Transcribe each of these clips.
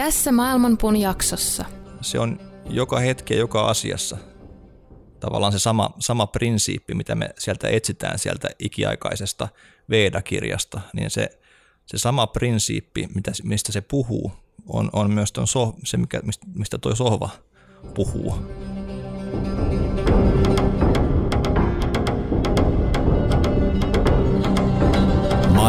Tässä Maailmanpuun jaksossa. Se on joka hetki ja joka asiassa tavallaan se sama, sama prinsiippi, mitä me sieltä etsitään sieltä ikiaikaisesta Veda-kirjasta, niin se, se sama prinsiippi, mitä, mistä se puhuu, on, on myös ton so, se, mikä, mistä tuo sohva puhuu.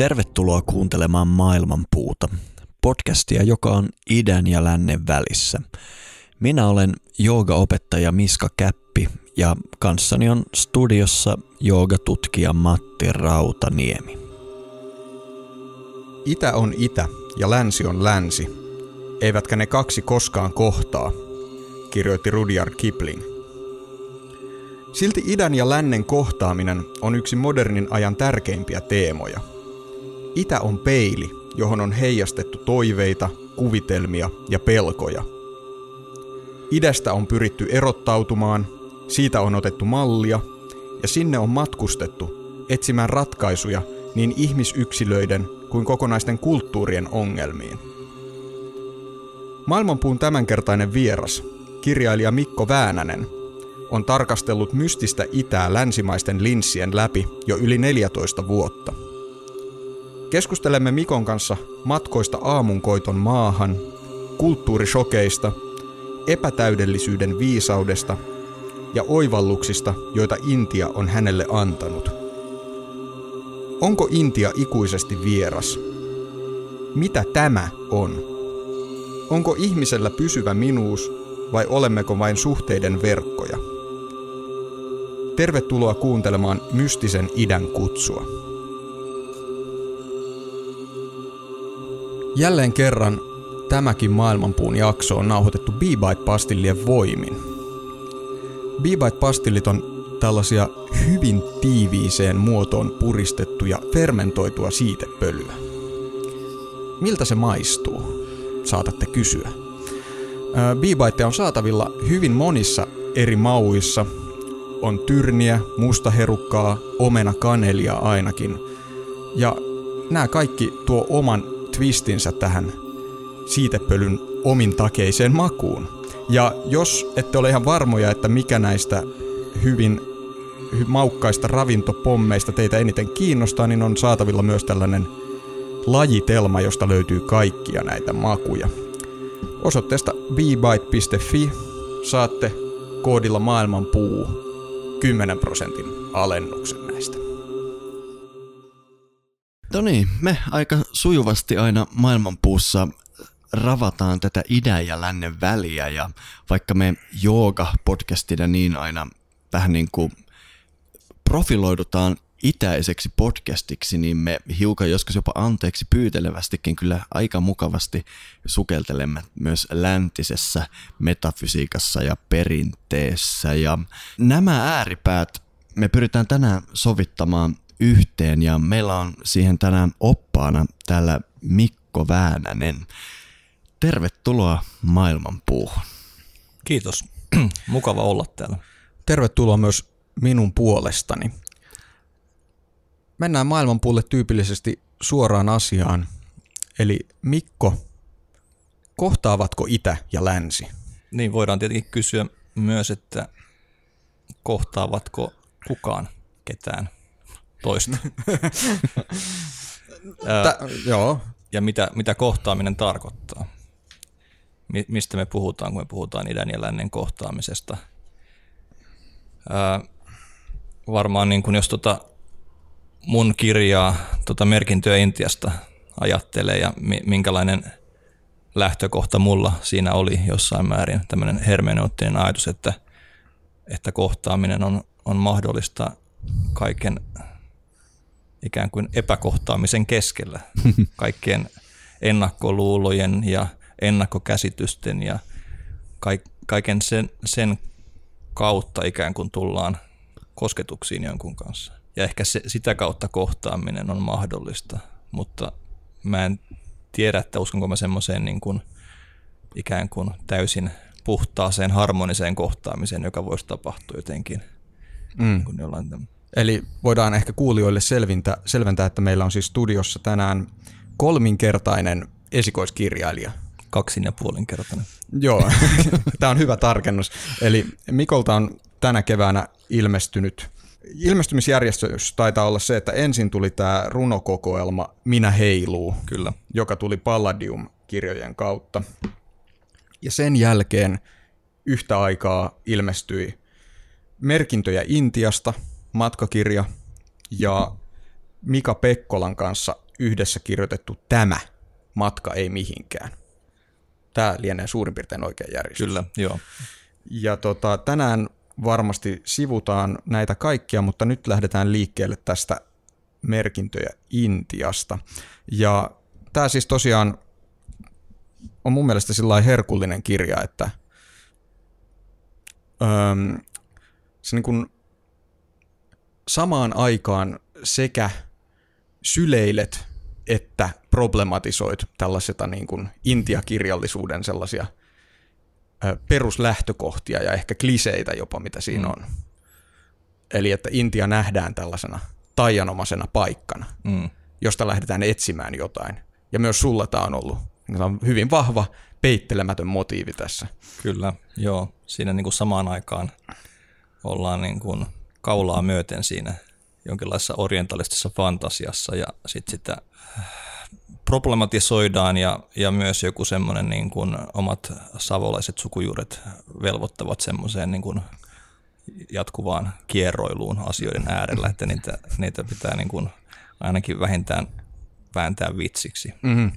Tervetuloa kuuntelemaan Maailmanpuuta, podcastia, joka on idän ja lännen välissä. Minä olen joogaopettaja Miska Käppi ja kanssani on studiossa joogatutkija Matti Rautaniemi. Itä on itä ja länsi on länsi. Eivätkä ne kaksi koskaan kohtaa, kirjoitti Rudyard Kipling. Silti idän ja lännen kohtaaminen on yksi modernin ajan tärkeimpiä teemoja – Itä on peili, johon on heijastettu toiveita, kuvitelmia ja pelkoja. Idästä on pyritty erottautumaan, siitä on otettu mallia ja sinne on matkustettu etsimään ratkaisuja niin ihmisyksilöiden kuin kokonaisten kulttuurien ongelmiin. Maailmanpuun tämänkertainen vieras, kirjailija Mikko Väänänen, on tarkastellut mystistä itää länsimaisten linssien läpi jo yli 14 vuotta – Keskustelemme Mikon kanssa matkoista aamunkoiton maahan, kulttuurishokeista, epätäydellisyyden viisaudesta ja oivalluksista, joita Intia on hänelle antanut. Onko Intia ikuisesti vieras? Mitä tämä on? Onko ihmisellä pysyvä minuus vai olemmeko vain suhteiden verkkoja? Tervetuloa kuuntelemaan mystisen idän kutsua. Jälleen kerran tämäkin maailmanpuun jakso on nauhoitettu B-Bite-pastillien voimin. B-Bite-pastillit on tällaisia hyvin tiiviiseen muotoon puristettuja fermentoitua siitepölyä. Miltä se maistuu? Saatatte kysyä. B-Bite on saatavilla hyvin monissa eri mauissa. On tyrniä, mustaherukkaa, omena kanelia ainakin. Ja nämä kaikki tuo oman twistinsä tähän siitepölyn omintakeiseen makuun. Ja jos ette ole ihan varmoja, että mikä näistä hyvin maukkaista ravintopommeista teitä eniten kiinnostaa, niin on saatavilla myös tällainen lajitelma, josta löytyy kaikkia näitä makuja. Osoitteesta bbite.fi saatte koodilla maailmanpuu 10 prosentin alennuksen. No niin, me aika sujuvasti aina maailmanpuussa ravataan tätä idän ja lännen väliä ja vaikka me jooga-podcastina niin aina vähän niin kuin profiloidutaan itäiseksi podcastiksi, niin me hiukan joskus jopa anteeksi pyytelevästikin kyllä aika mukavasti sukeltelemme myös läntisessä metafysiikassa ja perinteessä. Ja nämä ääripäät me pyritään tänään sovittamaan yhteen ja meillä on siihen tänään oppaana täällä Mikko Väänänen. Tervetuloa maailmanpuuhun. Kiitos. Mukava olla täällä. Tervetuloa myös minun puolestani. Mennään maailmanpuulle tyypillisesti suoraan asiaan. Eli Mikko, kohtaavatko itä ja länsi? Niin voidaan tietenkin kysyä myös, että kohtaavatko kukaan ketään toista. Tä, joo. Ja mitä, mitä kohtaaminen tarkoittaa. Mi, mistä me puhutaan, kun me puhutaan idän ja lännen kohtaamisesta. Ää, varmaan niin kuin jos tota mun kirjaa tota merkintöä Intiasta ajattelee ja mi, minkälainen lähtökohta mulla siinä oli jossain määrin tämmöinen hermeneuttinen ajatus, että, että kohtaaminen on, on mahdollista kaiken ikään kuin epäkohtaamisen keskellä. Kaikkien ennakkoluulojen ja ennakkokäsitysten ja kaiken sen, sen kautta ikään kuin tullaan kosketuksiin jonkun kanssa. Ja ehkä se, sitä kautta kohtaaminen on mahdollista, mutta mä en tiedä, että uskonko mä semmoiseen niin kuin, ikään kuin täysin puhtaaseen harmoniseen kohtaamiseen, joka voisi tapahtua jotenkin. Mm. Niin jollain Eli voidaan ehkä kuulijoille selvintä, selventää, että meillä on siis studiossa tänään kolminkertainen esikoiskirjailija. Kaksin ja puolinkertainen. Joo, tämä on hyvä tarkennus. Eli Mikolta on tänä keväänä ilmestynyt ilmestymisjärjestys taitaa olla se, että ensin tuli tämä runokokoelma Minä heiluu, Kyllä. joka tuli Palladium-kirjojen kautta. Ja sen jälkeen yhtä aikaa ilmestyi Merkintöjä Intiasta, matkakirja, ja Mika Pekkolan kanssa yhdessä kirjoitettu Tämä, matka ei mihinkään. Tämä lienee suurin piirtein oikein järjestys. Kyllä, joo. Ja tota, tänään varmasti sivutaan näitä kaikkia, mutta nyt lähdetään liikkeelle tästä merkintöjä Intiasta. Ja tämä siis tosiaan on mun mielestä sillä herkullinen kirja, että öö, se niin kuin samaan aikaan sekä syleilet että problematisoit tällaiseta niin kuin intiakirjallisuuden sellaisia – peruslähtökohtia ja ehkä kliseitä jopa, mitä siinä mm. on. Eli että Intia nähdään tällaisena taianomaisena paikkana, mm. josta lähdetään etsimään jotain. Ja myös sulla tämä on ollut tämä on hyvin vahva, peittelemätön motiivi tässä. Kyllä, joo. Siinä niin kuin samaan aikaan ollaan niin kuin kaulaa myöten siinä jonkinlaisessa orientalistisessa fantasiassa ja sitten sitä problematisoidaan ja, ja myös joku semmoinen niin kuin omat savolaiset sukujuuret velvoittavat semmoiseen niin kuin jatkuvaan kierroiluun asioiden äärellä, että niitä, niitä pitää niin kuin ainakin vähintään vääntää vitsiksi. Mm-hmm.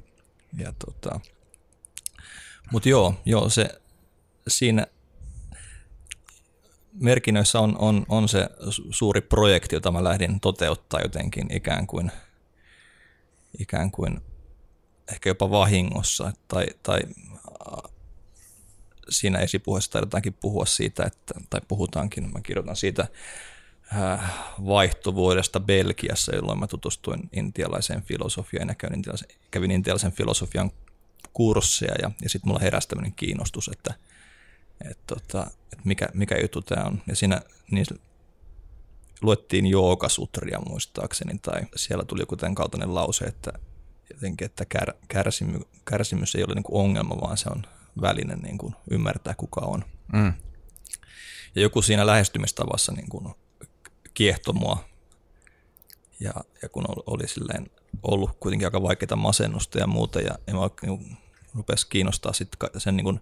Ja tota, mutta joo, joo, se siinä merkinnöissä on, on, on se suuri projekti, jota mä lähdin toteuttaa jotenkin ikään kuin, ikään kuin ehkä jopa vahingossa. Tai, tai siinä esipuheessa taidetaankin puhua siitä, että, tai puhutaankin, mä kirjoitan siitä äh, vaihtuvuudesta Belgiassa, jolloin mä tutustuin intialaiseen filosofiaan ja kävin intialaisen, kävin intialaisen filosofian kursseja ja, ja sitten mulla heräsi tämmöinen kiinnostus, että, että, tota, että mikä, mikä juttu tämä on. Ja siinä niin luettiin joogasutria muistaakseni, tai siellä tuli joku tämän kaltainen lause, että, jotenkin, että kär, kärsimy, kärsimys ei ole niin kuin ongelma, vaan se on väline niin kuin ymmärtää, kuka on. Mm. Ja joku siinä lähestymistavassa niin kuin kiehto mua. Ja, ja kun oli silleen ollut kuitenkin aika vaikeita masennusta ja muuta, ja, ja mä niin rupesi kiinnostaa sit sen niin kuin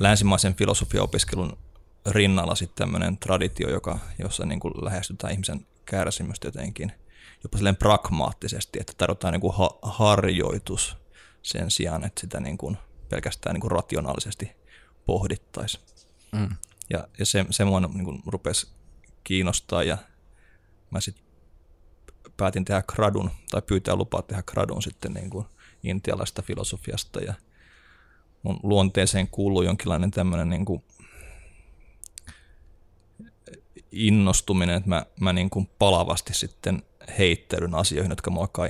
länsimaisen filosofiaopiskelun rinnalla sitten tämmöinen traditio, joka, jossa niin kuin lähestytään ihmisen kärsimystä jotenkin – jopa silleen pragmaattisesti, että tarvitaan niin kuin ha- harjoitus sen sijaan, että sitä niin kuin pelkästään niin kuin rationaalisesti pohdittaisiin. Mm. Ja, ja se, se mua niin kuin rupesi kiinnostaa ja mä sitten päätin tehdä gradun tai pyytää lupaa tehdä gradun sitten niin kuin intialaista filosofiasta ja mun luonteeseen kuuluu jonkinlainen tämmöinen niin kuin innostuminen, että mä, mä niin kuin palavasti sitten heittelyn asioihin, jotka mua alkaa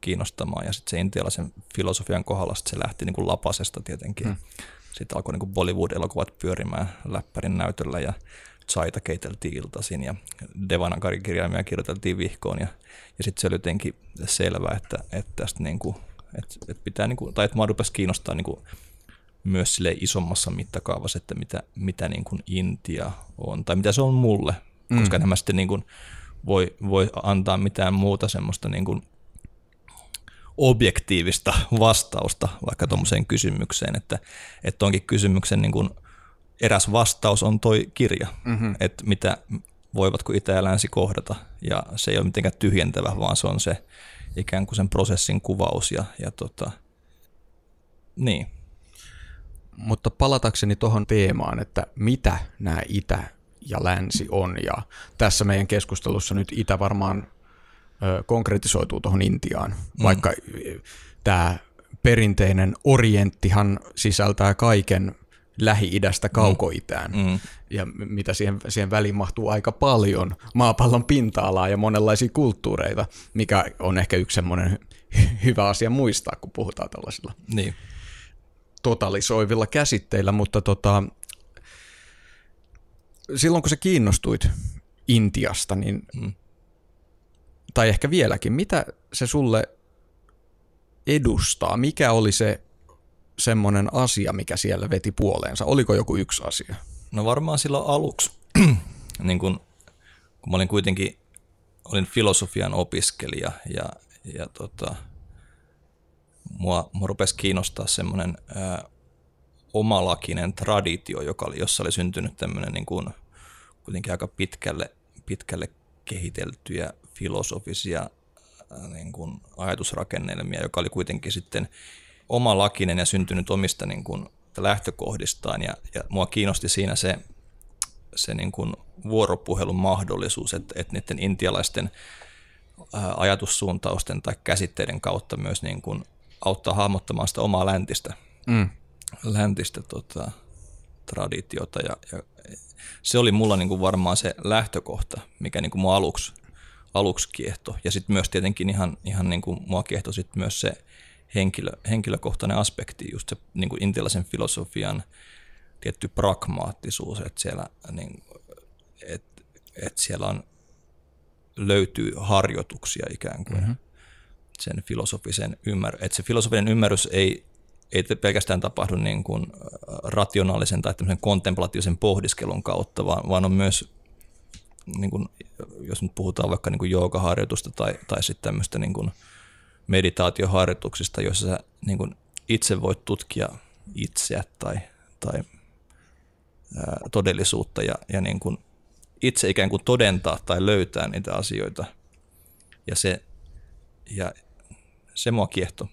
kiinnostamaan. Ja sitten se intialaisen filosofian kohdalla se lähti niin kuin lapasesta tietenkin. Hmm. Sitten alkoi niin kuin Bollywood-elokuvat pyörimään läppärin näytöllä ja Chaita keiteltiin iltaisin ja Devanagarin kirjaimia kirjoiteltiin vihkoon. Ja, ja sitten se oli jotenkin selvää, että, että tästä niin kuin, että, että pitää, niin kuin, tai että mua rupesi kiinnostaa niin kuin myös sille isommassa mittakaavassa, että mitä, mitä niin kuin Intia on, tai mitä se on mulle, mm. koska nämä sitten niin kuin voi, voi antaa mitään muuta semmoista niin kuin objektiivista vastausta vaikka tuommoiseen kysymykseen, että, että onkin kysymyksen niin kuin eräs vastaus on toi kirja, mm-hmm. että mitä voivatko Itä ja Länsi kohdata, ja se ei ole mitenkään tyhjentävä, vaan se on se ikään kuin sen prosessin kuvaus, ja, ja tota, niin. Mutta palatakseni tuohon teemaan, että mitä nämä itä ja länsi on, ja tässä meidän keskustelussa nyt itä varmaan ö, konkretisoituu tuohon Intiaan, mm. vaikka tämä perinteinen orienttihan sisältää kaiken Lähi-idästä kaukoitään. Mm. mm. Ja mitä siihen, siihen väliin mahtuu aika paljon maapallon pinta-alaa ja monenlaisia kulttuureita, mikä on ehkä yksi semmoinen hyvä asia muistaa, kun puhutaan tällaisilla niin. Totalisoivilla käsitteillä, mutta tota, silloin kun sä kiinnostuit Intiasta, niin, mm. tai ehkä vieläkin, mitä se sulle edustaa? Mikä oli se semmoinen asia, mikä siellä veti puoleensa? Oliko joku yksi asia? No varmaan silloin aluksi, niin kun, kun mä olin kuitenkin olin filosofian opiskelija ja, ja tota, mua, mua rupesi kiinnostaa semmoinen ää, omalakinen traditio, joka oli, jossa oli syntynyt tämmöinen niin kuin, kuitenkin aika pitkälle, pitkälle kehiteltyjä filosofisia niin kuin ajatusrakennelmia, joka oli kuitenkin sitten omalakinen ja syntynyt omista niin kuin lähtökohdistaan. Ja, ja mua kiinnosti siinä se, se niin kuin vuoropuhelun mahdollisuus, että, että niiden intialaisten ajatussuuntausten tai käsitteiden kautta myös niin kuin auttaa hahmottamaan sitä omaa läntistä, mm. läntistä tota, traditiota ja, ja se oli mulla niin kuin varmaan se lähtökohta, mikä niin kuin mua aluksi, aluksi kiehto. Ja sitten myös tietenkin ihan, ihan niin kuin mua kiehto sit myös se henkilö, henkilökohtainen aspekti, just se niin kuin intialaisen filosofian tietty pragmaattisuus, että siellä, niin, että, että siellä on, löytyy harjoituksia ikään kuin mm-hmm. Sen filosofisen ymmär, että se filosofinen ymmärrys ei, ei pelkästään tapahdu niin kuin rationaalisen tai kontemplatiivisen pohdiskelun kautta, vaan, vaan on myös, niin kuin, jos nyt puhutaan vaikka niin kuin joogaharjoitusta tai, tai sitten tämmöistä niin kuin, meditaatioharjoituksista, joissa sä niin kuin itse voit tutkia itseä tai, tai ää, todellisuutta ja, ja niin kuin itse ikään kuin todentaa tai löytää niitä asioita. Ja se, ja se mua kiehto.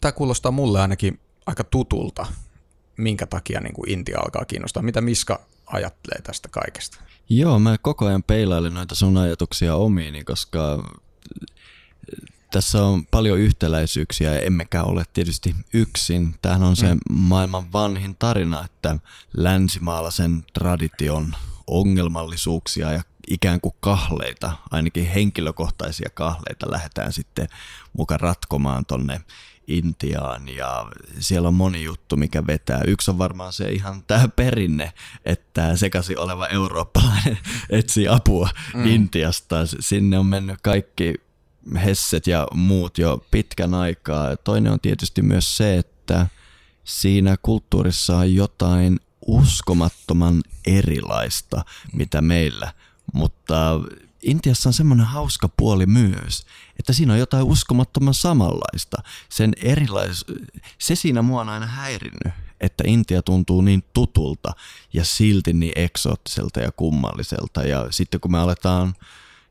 Tämä kuulostaa mulle ainakin aika tutulta, minkä takia niin kuin Intia alkaa kiinnostaa. Mitä Miska ajattelee tästä kaikesta? Joo, mä koko ajan peilailen noita sun ajatuksia omiini, koska tässä on paljon yhtäläisyyksiä ja emmekä ole tietysti yksin. Tämähän on se mm. maailman vanhin tarina, että länsimaalaisen tradition ongelmallisuuksia ja ikään kuin kahleita, ainakin henkilökohtaisia kahleita lähdetään sitten mukaan ratkomaan tonne Intiaan ja siellä on moni juttu, mikä vetää. Yksi on varmaan se ihan tämä perinne, että sekaisin oleva eurooppalainen etsii apua mm. Intiasta. Sinne on mennyt kaikki Hesset ja muut jo pitkän aikaa. Toinen on tietysti myös se, että siinä kulttuurissa on jotain uskomattoman erilaista, mitä meillä, mutta Intiassa on semmoinen hauska puoli myös, että siinä on jotain uskomattoman samanlaista. Sen erilais... Se siinä mua on aina häirinnyt, että Intia tuntuu niin tutulta ja silti niin eksoottiselta ja kummalliselta. Ja sitten kun me aletaan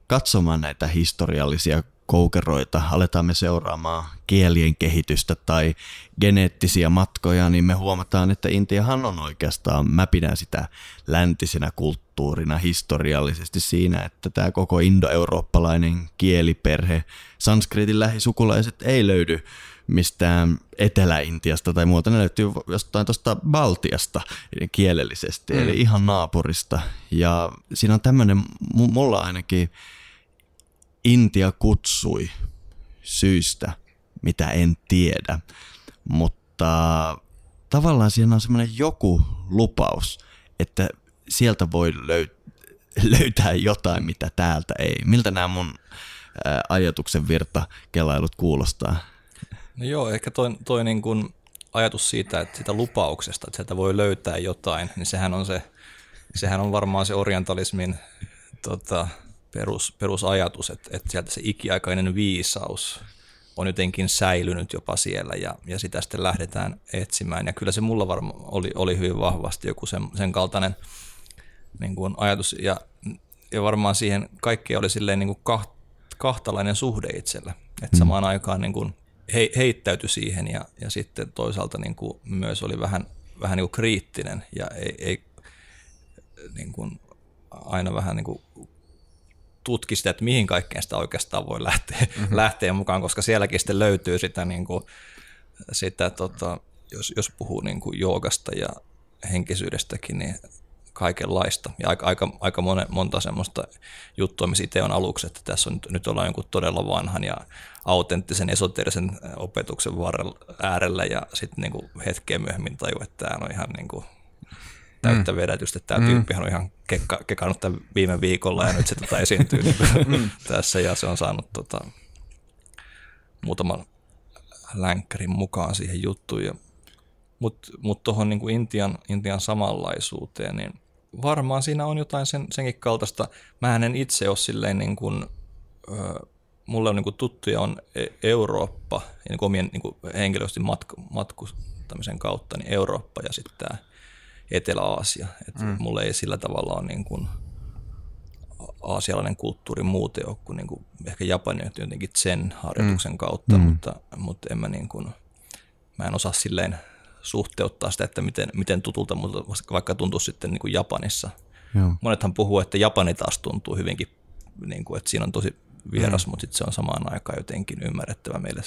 katsomaan näitä historiallisia koukeroita, aletaan me seuraamaan kielien kehitystä tai geneettisiä matkoja, niin me huomataan, että Intiahan on oikeastaan, mä pidän sitä läntisenä kulttuurina historiallisesti siinä, että tämä koko indoeurooppalainen kieliperhe, sanskritin lähisukulaiset ei löydy mistään Etelä-Intiasta tai muuta, ne löytyy jostain tuosta Baltiasta kielellisesti, mm. eli ihan naapurista. Ja siinä on tämmöinen, mulla ainakin Intia kutsui syystä, mitä en tiedä, mutta tavallaan siinä on semmoinen joku lupaus, että sieltä voi löy- löytää jotain, mitä täältä ei. Miltä nämä mun ajatuksen virta kelailut kuulostaa? No joo, ehkä toi, toi niin kun ajatus siitä, että sitä lupauksesta, että sieltä voi löytää jotain, niin sehän on, se, sehän on varmaan se orientalismin tota, perus, perusajatus, että, että sieltä se ikiaikainen viisaus on jotenkin säilynyt jopa siellä ja, ja sitä sitten lähdetään etsimään. Ja kyllä se mulla varmaan oli, oli hyvin vahvasti joku sen, sen kaltainen niin kuin ajatus ja, ja varmaan siihen kaikkea oli silleen niin kuin kaht, kahtalainen suhde itsellä. Että mm. samaan aikaan niin kuin he, heittäytyi siihen ja, ja sitten toisaalta niin kuin myös oli vähän, vähän niin kuin kriittinen ja ei, ei niin kuin aina vähän niin kuin tutki sitä, että mihin kaikkeen sitä oikeastaan voi lähteä, mm-hmm. lähteä mukaan, koska sielläkin sitten löytyy sitä, niin kuin, sitä tota, jos, jos puhuu niin kuin joogasta ja henkisyydestäkin, niin kaikenlaista. Ja aika, aika, aika monen, monta semmoista juttua, missä itse on aluksi, että tässä on nyt, nyt ollaan jonkun todella vanhan ja autenttisen esoterisen opetuksen varrella, äärellä ja sitten niin hetkeä myöhemmin taju, että tämä on ihan niin kuin täyttä mm. vedätystä. Tämä mm. tyyppihän on ihan kekka, kekannut tämän viime viikolla ja nyt se tota esiintyy niin mm. tässä ja se on saanut tota, muutaman länkkärin mukaan siihen juttuun. Mutta mut tuohon niin Intian, Intian samanlaisuuteen, niin varmaan siinä on jotain sen, senkin kaltaista. Mä en itse ole silleen niin kuin, ö, mulle on niin kuin tuttuja on e, Eurooppa, ja niin kuin omien niin kuin henkilöisesti matku, matkustamisen kautta, niin Eurooppa ja sitten tämä Etelä-Aasia. Et mm. Mulle ei sillä tavalla ole niin kuin aasialainen kulttuuri muuten ole kuin, niin kuin ehkä Japani jotenkin sen harjoituksen mm. kautta, mm. Mutta, mutta en mä, niin kuin, mä en osaa silleen suhteuttaa sitä, että miten, miten tutulta, mutta vaikka tuntuu sitten niin kuin Japanissa. Joo. Monethan puhuu, että Japani taas tuntuu hyvinkin, niin kuin, että siinä on tosi vieras, mm. mutta sitten se on samaan aikaan jotenkin ymmärrettävä meille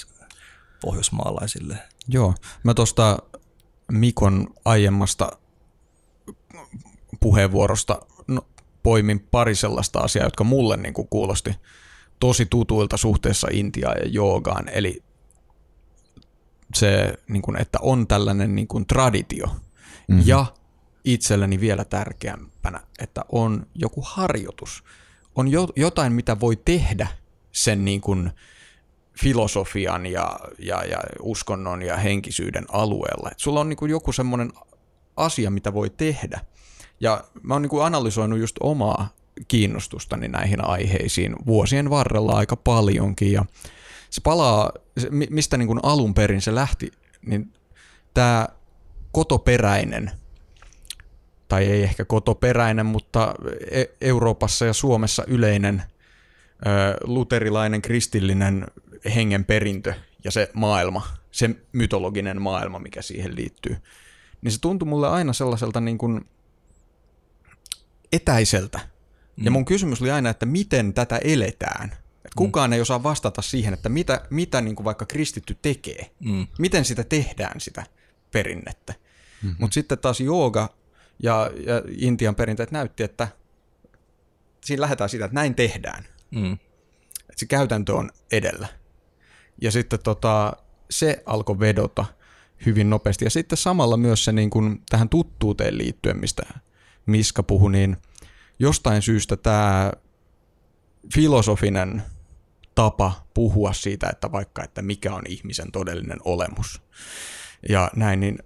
pohjoismaalaisille. Joo, mä tuosta Mikon aiemmasta puheenvuorosta no, poimin pari sellaista asiaa, jotka mulle niin kuin kuulosti tosi tutuilta suhteessa Intiaan ja joogaan. Eli se, niin kuin, että on tällainen niin kuin traditio. Mm-hmm. Ja itselleni vielä tärkeämpänä, että on joku harjoitus. On jo, jotain, mitä voi tehdä sen niin kuin filosofian ja, ja, ja uskonnon ja henkisyyden alueella. Et sulla on niin kuin joku semmoinen asia, mitä voi tehdä. Ja mä oon niin analysoinut just omaa kiinnostustani näihin aiheisiin vuosien varrella aika paljonkin. Ja se palaa, mistä niin kuin alun perin se lähti, niin tämä kotoperäinen, tai ei ehkä kotoperäinen, mutta e-, Euroopassa ja Suomessa yleinen luterilainen kristillinen hengenperintö ja se maailma, se mytologinen maailma, mikä siihen liittyy, niin se tuntui mulle aina sellaiselta niin kuin etäiseltä. Mm. Ja mun kysymys oli aina, että miten tätä eletään. Et kukaan mm. ei osaa vastata siihen, että mitä, mitä niin kuin vaikka kristitty tekee. Mm. Miten sitä tehdään, sitä perinnettä. Mm-hmm. Mutta sitten taas jooga ja, ja Intian perinteet näytti, että siinä lähdetään siitä, että näin tehdään. Mm. Et se käytäntö on edellä. Ja sitten tota, se alkoi vedota hyvin nopeasti. Ja sitten samalla myös se niin kuin tähän tuttuuteen liittyen, mistä Miska puhui, niin jostain syystä tämä filosofinen tapa puhua siitä, että vaikka, että mikä on ihmisen todellinen olemus. Ja näin, niin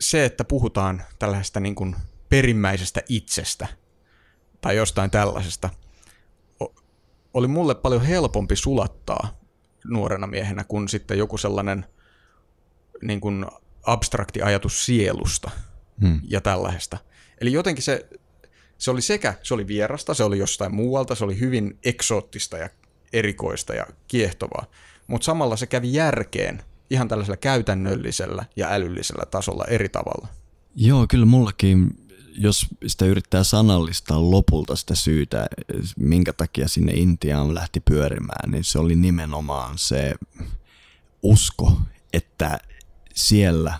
se, että puhutaan tällaisesta niin kuin perimmäisestä itsestä tai jostain tällaisesta, oli mulle paljon helpompi sulattaa nuorena miehenä kuin sitten joku sellainen niin kuin abstrakti ajatus sielusta hmm. ja tällaista. Eli jotenkin se se oli sekä, se oli vierasta, se oli jostain muualta, se oli hyvin eksoottista ja erikoista ja kiehtovaa, mutta samalla se kävi järkeen ihan tällaisella käytännöllisellä ja älyllisellä tasolla eri tavalla. Joo, kyllä mullakin, jos sitä yrittää sanallistaa lopulta sitä syytä, minkä takia sinne Intiaan lähti pyörimään, niin se oli nimenomaan se usko, että siellä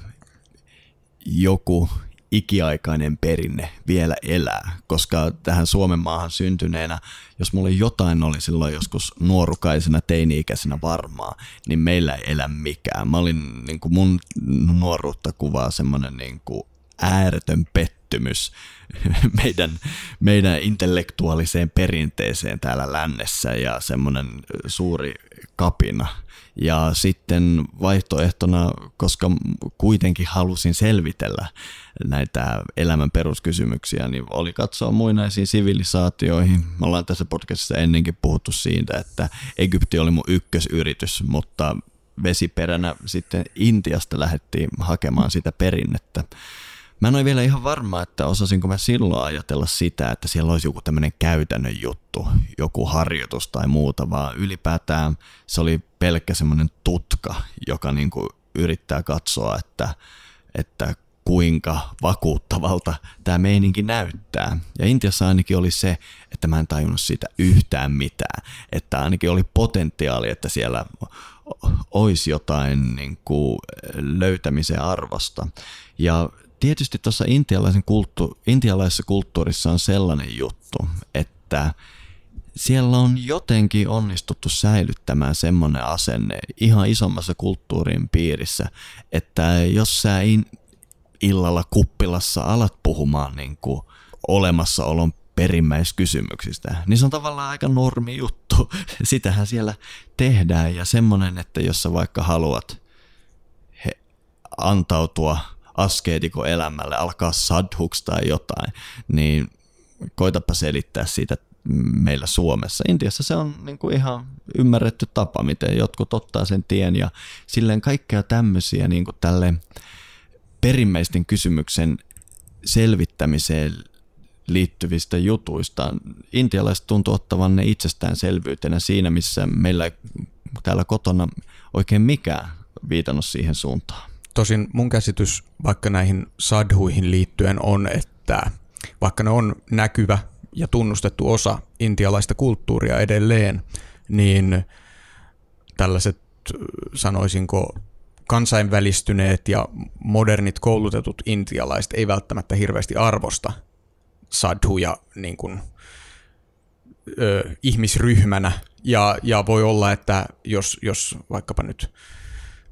joku ikiaikainen perinne vielä elää, koska tähän Suomen maahan syntyneenä, jos mulla jotain oli silloin joskus nuorukaisena, teini-ikäisenä varmaa, niin meillä ei elä mikään. Mä olin, niin kuin mun nuoruutta kuvaa semmoinen niin kuin ääretön pettymys meidän, meidän intellektuaaliseen perinteeseen täällä lännessä ja semmoinen suuri kapina – ja sitten vaihtoehtona, koska kuitenkin halusin selvitellä näitä elämän peruskysymyksiä, niin oli katsoa muinaisiin sivilisaatioihin. Me ollaan tässä podcastissa ennenkin puhuttu siitä, että Egypti oli mun ykkösyritys, mutta vesiperänä sitten Intiasta lähdettiin hakemaan sitä perinnettä. Mä en ole vielä ihan varma, että osasinko mä silloin ajatella sitä, että siellä olisi joku tämmöinen käytännön juttu, joku harjoitus tai muuta, vaan ylipäätään se oli pelkkä semmoinen tutka, joka niin kuin yrittää katsoa, että, että kuinka vakuuttavalta tämä meininki näyttää. Ja Intiassa ainakin oli se, että mä en tajunnut siitä yhtään mitään. Että ainakin oli potentiaali, että siellä olisi jotain niin kuin löytämisen arvosta. Ja tietysti tuossa intialaisen kulttu- intialaisessa kulttuurissa on sellainen juttu, että siellä on jotenkin onnistuttu säilyttämään semmoinen asenne ihan isommassa kulttuurin piirissä, että jos sä in, illalla kuppilassa alat puhumaan niin kuin olemassaolon perimmäiskysymyksistä, niin se on tavallaan aika normi juttu. Sitähän siellä tehdään ja semmoinen, että jos sä vaikka haluat he, antautua askeetiko elämälle, alkaa sadhuks tai jotain, niin koitapa selittää siitä meillä Suomessa. Intiassa se on niin kuin ihan ymmärretty tapa, miten jotkut ottaa sen tien ja silleen kaikkea tämmöisiä niin kuin tälle perimmäisten kysymyksen selvittämiseen liittyvistä jutuista. Intialaiset tuntuu ottavan ne itsestäänselvyytenä siinä, missä meillä täällä kotona oikein mikään viitannut siihen suuntaan. Tosin mun käsitys vaikka näihin sadhuihin liittyen on, että vaikka ne on näkyvä ja tunnustettu osa intialaista kulttuuria edelleen, niin tällaiset sanoisinko kansainvälistyneet ja modernit koulutetut intialaiset ei välttämättä hirveästi arvosta sadhuja niin kuin, ö, ihmisryhmänä. Ja, ja voi olla, että jos, jos vaikkapa nyt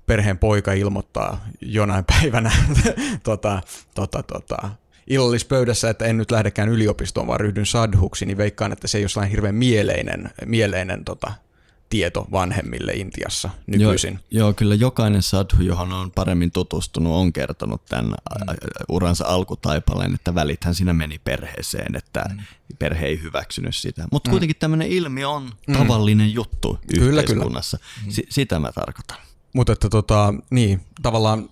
perheen poika ilmoittaa jonain päivänä tota, tota, tota, illallispöydässä, että en nyt lähdekään yliopistoon, vaan ryhdyn sadhuksi, niin veikkaan, että se ei ole sellainen hirveän mieleinen, mieleinen tota, tieto vanhemmille Intiassa nykyisin. Joo, joo, kyllä jokainen sadhu, johon on paremmin tutustunut, on kertonut tämän mm. uransa alkutaipaleen, että välithän siinä meni perheeseen, että mm. perhe ei hyväksynyt sitä. Mutta mm. kuitenkin tämmöinen ilmiö on mm. tavallinen juttu kyllä, yhteiskunnassa. Kyllä. S- sitä mä tarkoitan. Mutta että tota, niin, tavallaan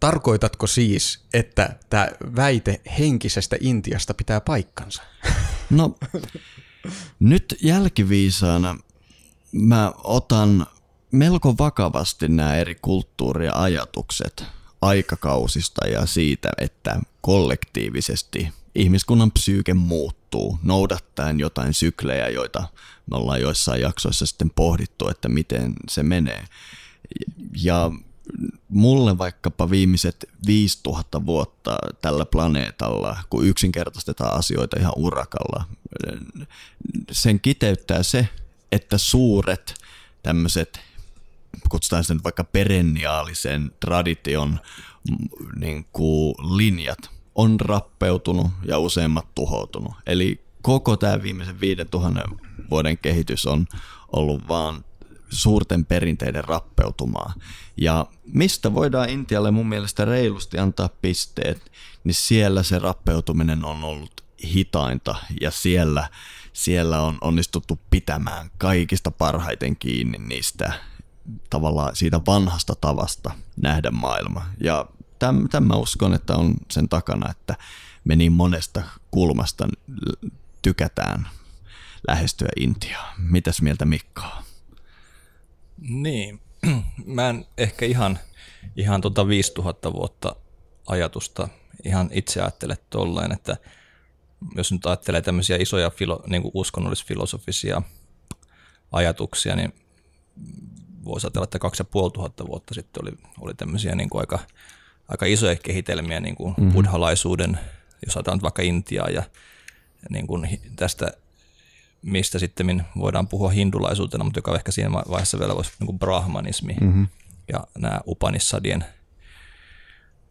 tarkoitatko siis, että tämä väite henkisestä Intiasta pitää paikkansa? No, nyt jälkiviisaana mä otan melko vakavasti nämä eri kulttuuriajatukset aikakausista ja siitä, että kollektiivisesti ihmiskunnan psyyke muuttuu noudattaen jotain syklejä, joita me ollaan joissain jaksoissa sitten pohdittu, että miten se menee. Ja mulle vaikkapa viimeiset 5000 vuotta tällä planeetalla, kun yksinkertaistetaan asioita ihan urakalla, sen kiteyttää se, että suuret tämmöiset, kutsutaan sen vaikka perenniaalisen tradition niin kuin linjat, on rappeutunut ja useimmat tuhoutunut. Eli koko tämä viimeisen 5000 vuoden kehitys on ollut vaan suurten perinteiden rappeutumaa. Ja mistä voidaan Intialle mun mielestä reilusti antaa pisteet, niin siellä se rappeutuminen on ollut hitainta ja siellä, siellä on onnistuttu pitämään kaikista parhaiten kiinni niistä tavallaan siitä vanhasta tavasta nähdä maailma. Ja tämän mä uskon, että on sen takana, että me niin monesta kulmasta tykätään lähestyä Intiaa. Mitäs mieltä Mikko Niin, mä en ehkä ihan, ihan tota 5000 vuotta ajatusta ihan itse ajattele tolleen, että jos nyt ajattelee tämmöisiä isoja filo, niin kuin uskonnollisfilosofisia ajatuksia, niin voisi ajatella, että 2500 vuotta sitten oli, oli tämmöisiä niin kuin aika, aika isoja kehitelmiä niin kuin mm-hmm. buddhalaisuuden, jos ajatellaan vaikka Intiaa ja niin kuin tästä mistä sitten voidaan puhua hindulaisuutena, mutta joka ehkä siinä vaiheessa vielä voisi niin kuin brahmanismi mm-hmm. ja nämä Upanissadien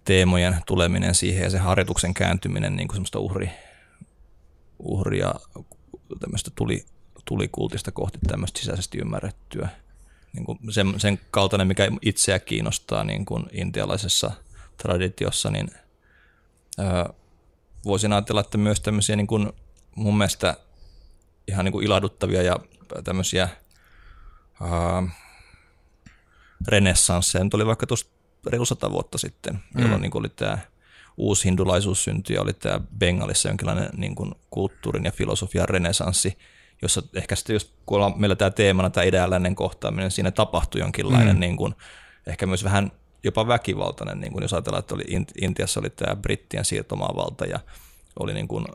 teemojen tuleminen siihen ja se harjoituksen kääntyminen niin kuin semmoista uhri, uhria tämmöistä tuli, tulikultista kohti tämmöistä sisäisesti ymmärrettyä. Niin kuin sen, sen kaltainen, mikä itseä kiinnostaa niin kuin intialaisessa traditiossa, niin öö, voisin ajatella, että myös tämmöisiä niin kuin mun mielestä ihan niin kuin ilahduttavia ja tämmöisiä uh, renessansseja. Nyt oli vaikka tuossa reilu sata vuotta sitten, mm. jolloin niin oli tämä uusi hindulaisuus syntyi ja oli tämä Bengalissa jonkinlainen niin kuin kulttuurin ja filosofian renesanssi, jossa ehkä sitten kun on meillä tämä teemana, tämä ideallinen kohtaaminen, siinä tapahtui jonkinlainen mm. niin kuin, ehkä myös vähän jopa väkivaltainen, niin kuin jos ajatellaan, että oli Intiassa oli tämä brittien siirtomaavalta ja oli niin kuin,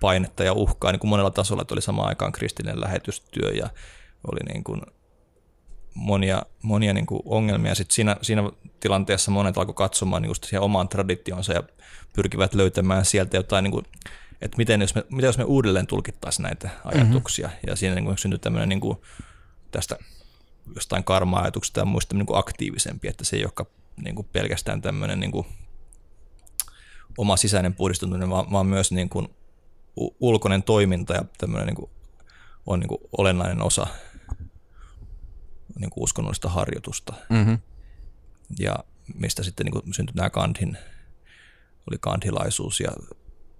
painetta ja uhkaa niin kuin monella tasolla, että oli samaan aikaan kristillinen lähetystyö ja oli niin kuin monia, monia niin kuin ongelmia. Sitten siinä, siinä tilanteessa monet alkoi katsomaan niin just siihen omaan traditionsa ja pyrkivät löytämään sieltä jotain, niin kuin, että miten jos, me, miten jos me uudelleen tulkittaisiin näitä ajatuksia. Mm-hmm. Ja siinä niin kuin syntyi tämmöinen niin kuin, tästä jostain karma-ajatuksesta ja muista niin kuin aktiivisempi, että se ei ole niin kuin pelkästään tämmöinen niin kuin oma sisäinen puhdistuminen, vaan, vaan myös niin kuin ulkoinen toiminta ja tämmöinen niin kuin on niin kuin olennainen osa niin kuin uskonnollista harjoitusta. Mm-hmm. Ja mistä sitten niin kuin syntyi nämä Gandhin, oli gandhilaisuus ja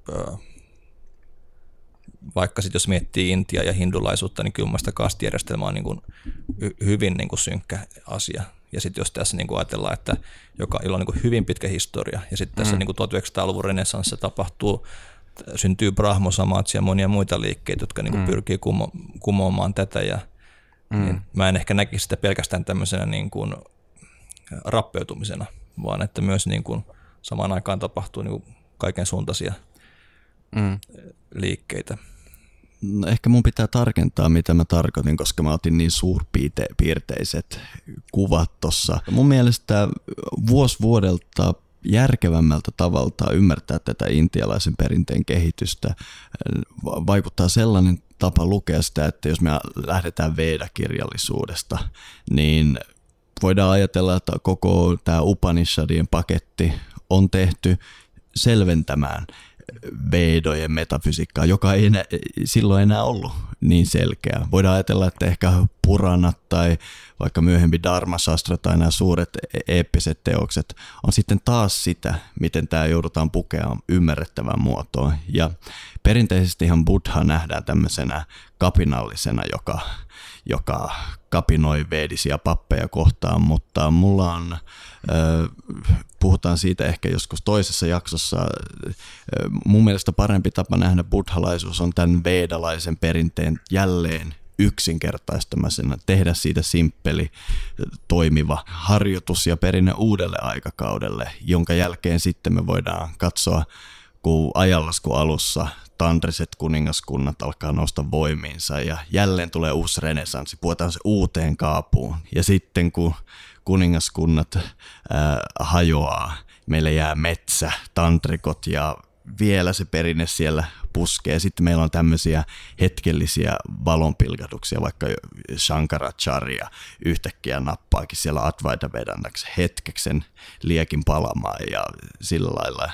ö, vaikka sitten jos miettii Intia ja hindulaisuutta, niin kyllä mielestäni kastijärjestelmä on niin kuin hyvin niin kuin synkkä asia. Ja sitten jos tässä niin kuin ajatellaan, että joka, jolla on niin kuin hyvin pitkä historia, ja sitten tässä mm. niin kuin 1900-luvun renessanssissa tapahtuu, syntyy Brahmo Samatsi ja monia muita liikkeitä, jotka niin kuin mm. pyrkii kumo, kumoamaan tätä, ja mm. niin mä en ehkä näkisi sitä pelkästään tämmöisenä niin kuin rappeutumisena, vaan että myös niin kuin samaan aikaan tapahtuu niin kuin kaiken suuntaisia mm. liikkeitä. No ehkä mun pitää tarkentaa, mitä mä tarkoitin, koska mä otin niin suurpiirteiset kuvat tuossa. Mun mielestä vuosi vuodelta järkevämmältä tavalta ymmärtää tätä intialaisen perinteen kehitystä vaikuttaa sellainen tapa lukea sitä, että jos me lähdetään Veda-kirjallisuudesta, niin voidaan ajatella, että koko tämä Upanishadien paketti on tehty selventämään vedojen metafysiikkaa, joka ei enää, silloin enää ollut niin selkeä. Voidaan ajatella, että ehkä Puranat tai vaikka myöhemmin Dharmasastra tai nämä suuret e-, eeppiset teokset on sitten taas sitä, miten tämä joudutaan pukemaan ymmärrettävään muotoon. Ja perinteisestihan Buddha nähdään tämmöisenä kapinallisena, joka, joka kapinoi veedisiä pappeja kohtaan, mutta mulla on puhutaan siitä ehkä joskus toisessa jaksossa. Mun mielestä parempi tapa nähdä buddhalaisuus on tämän veedalaisen perinteen jälleen yksinkertaistamasena, tehdä siitä simppeli, toimiva harjoitus ja perinne uudelle aikakaudelle, jonka jälkeen sitten me voidaan katsoa, kun ajallasku alussa tandriset kuningaskunnat alkaa nousta voimiinsa ja jälleen tulee uusi renesanssi, puhutaan se uuteen kaapuun. Ja sitten kun kuningaskunnat äh, hajoaa, meille jää metsä, tantrikot ja vielä se perinne siellä puskee. Sitten meillä on tämmöisiä hetkellisiä valonpilkahduksia, vaikka Shankaracharya yhtäkkiä nappaakin siellä Advaita Vedantaksi hetkeksen liekin palamaan ja sillä lailla.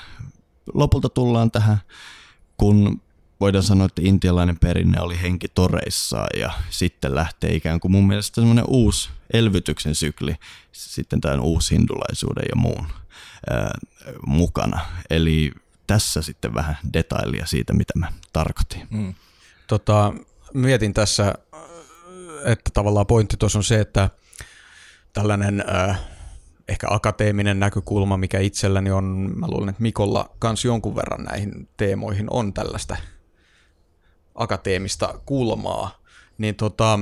Lopulta tullaan tähän, kun voidaan sanoa, että intialainen perinne oli henki toreissaan ja sitten lähtee ikään kuin mun mielestä semmoinen uusi elvytyksen sykli sitten tämän uusi hindulaisuuden ja muun ää, mukana. Eli tässä sitten vähän detailia siitä, mitä mä tarkoitin. Mm. Tota, mietin tässä, että tavallaan pointti tuossa on se, että tällainen äh, ehkä akateeminen näkökulma, mikä itselläni on, mä luulen, että Mikolla kanssa jonkun verran näihin teemoihin on tällaista akateemista kulmaa, niin tota,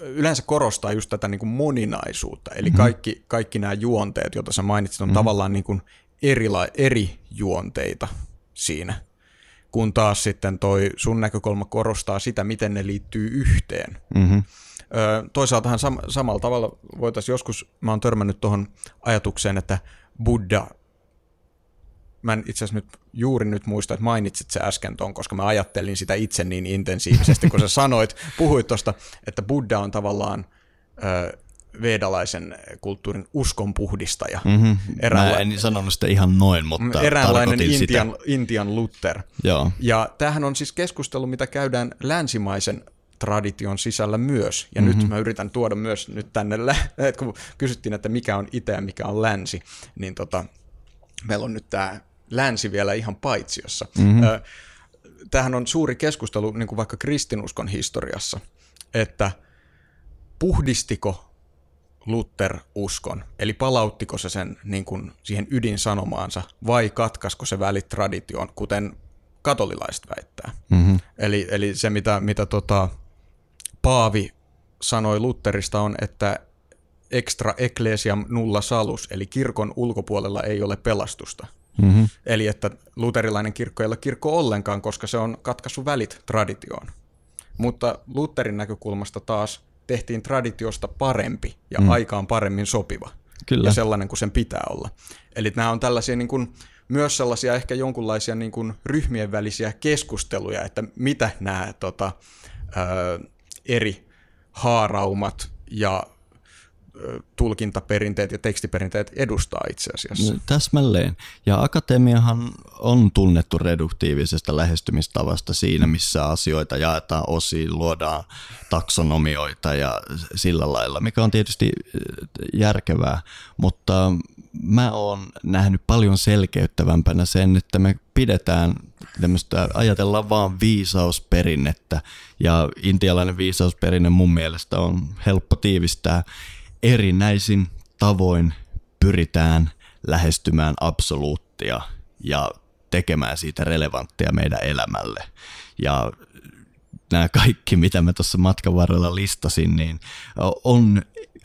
yleensä korostaa just tätä niin kuin moninaisuutta. Eli mm-hmm. kaikki, kaikki nämä juonteet, joita sä mainitsit, on mm-hmm. tavallaan niin kuin erila- eri juonteita siinä. Kun taas sitten toi sun näkökulma korostaa sitä, miten ne liittyy yhteen. Mm-hmm. Ö, toisaaltahan sam- samalla tavalla voitaisiin joskus, mä oon törmännyt tuohon ajatukseen, että Buddha mä en itse asiassa nyt juuri nyt muista, että mainitsit se äsken ton, koska mä ajattelin sitä itse niin intensiivisesti, kun sä sanoit, puhuit tuosta, että Buddha on tavallaan ö, vedalaisen kulttuurin uskonpuhdistaja. Mm-hmm. Eräänla- Mä en sanonut sitä ihan noin, mutta Eräänlainen Intian, sitä. Intian Luther. Joo. Ja tämähän on siis keskustelu, mitä käydään länsimaisen tradition sisällä myös. Ja mm-hmm. nyt mä yritän tuoda myös nyt tänne, että kun kysyttiin, että mikä on itä ja mikä on länsi, niin tota, meillä on nyt tämä länsi vielä ihan paitsiossa. Mm-hmm. Tämähän on suuri keskustelu niin kuin vaikka kristinuskon historiassa, että puhdistiko Luther uskon? Eli palauttiko se sen niin kuin siihen ydinsanomaansa vai katkasko se välit traditioon, kuten katolilaiset väittää? Mm-hmm. Eli, eli se, mitä, mitä tota, Paavi sanoi Lutherista on, että extra ecclesiam nulla salus, eli kirkon ulkopuolella ei ole pelastusta. Mm-hmm. Eli että luterilainen kirkko ei ole kirkko ollenkaan, koska se on katkaissut välit traditioon. Mutta Lutherin näkökulmasta taas tehtiin traditiosta parempi ja mm. aikaan paremmin sopiva. Kyllä. Ja sellainen kuin sen pitää olla. Eli nämä on tällaisia niin kuin, myös sellaisia ehkä jonkunlaisia niin kuin, ryhmien välisiä keskusteluja, että mitä nämä tota, ö, eri haaraumat ja tulkintaperinteet ja tekstiperinteet edustaa itse asiassa. No, täsmälleen. Ja akatemiahan on tunnettu reduktiivisesta lähestymistavasta siinä, missä asioita jaetaan osiin, luodaan taksonomioita ja sillä lailla, mikä on tietysti järkevää, mutta mä oon nähnyt paljon selkeyttävämpänä sen, että me pidetään tämmöistä, ajatellaan vaan viisausperinnettä ja intialainen viisausperinne mun mielestä on helppo tiivistää erinäisin tavoin pyritään lähestymään absoluuttia ja tekemään siitä relevanttia meidän elämälle. Ja nämä kaikki, mitä mä tuossa matkan varrella listasin, niin on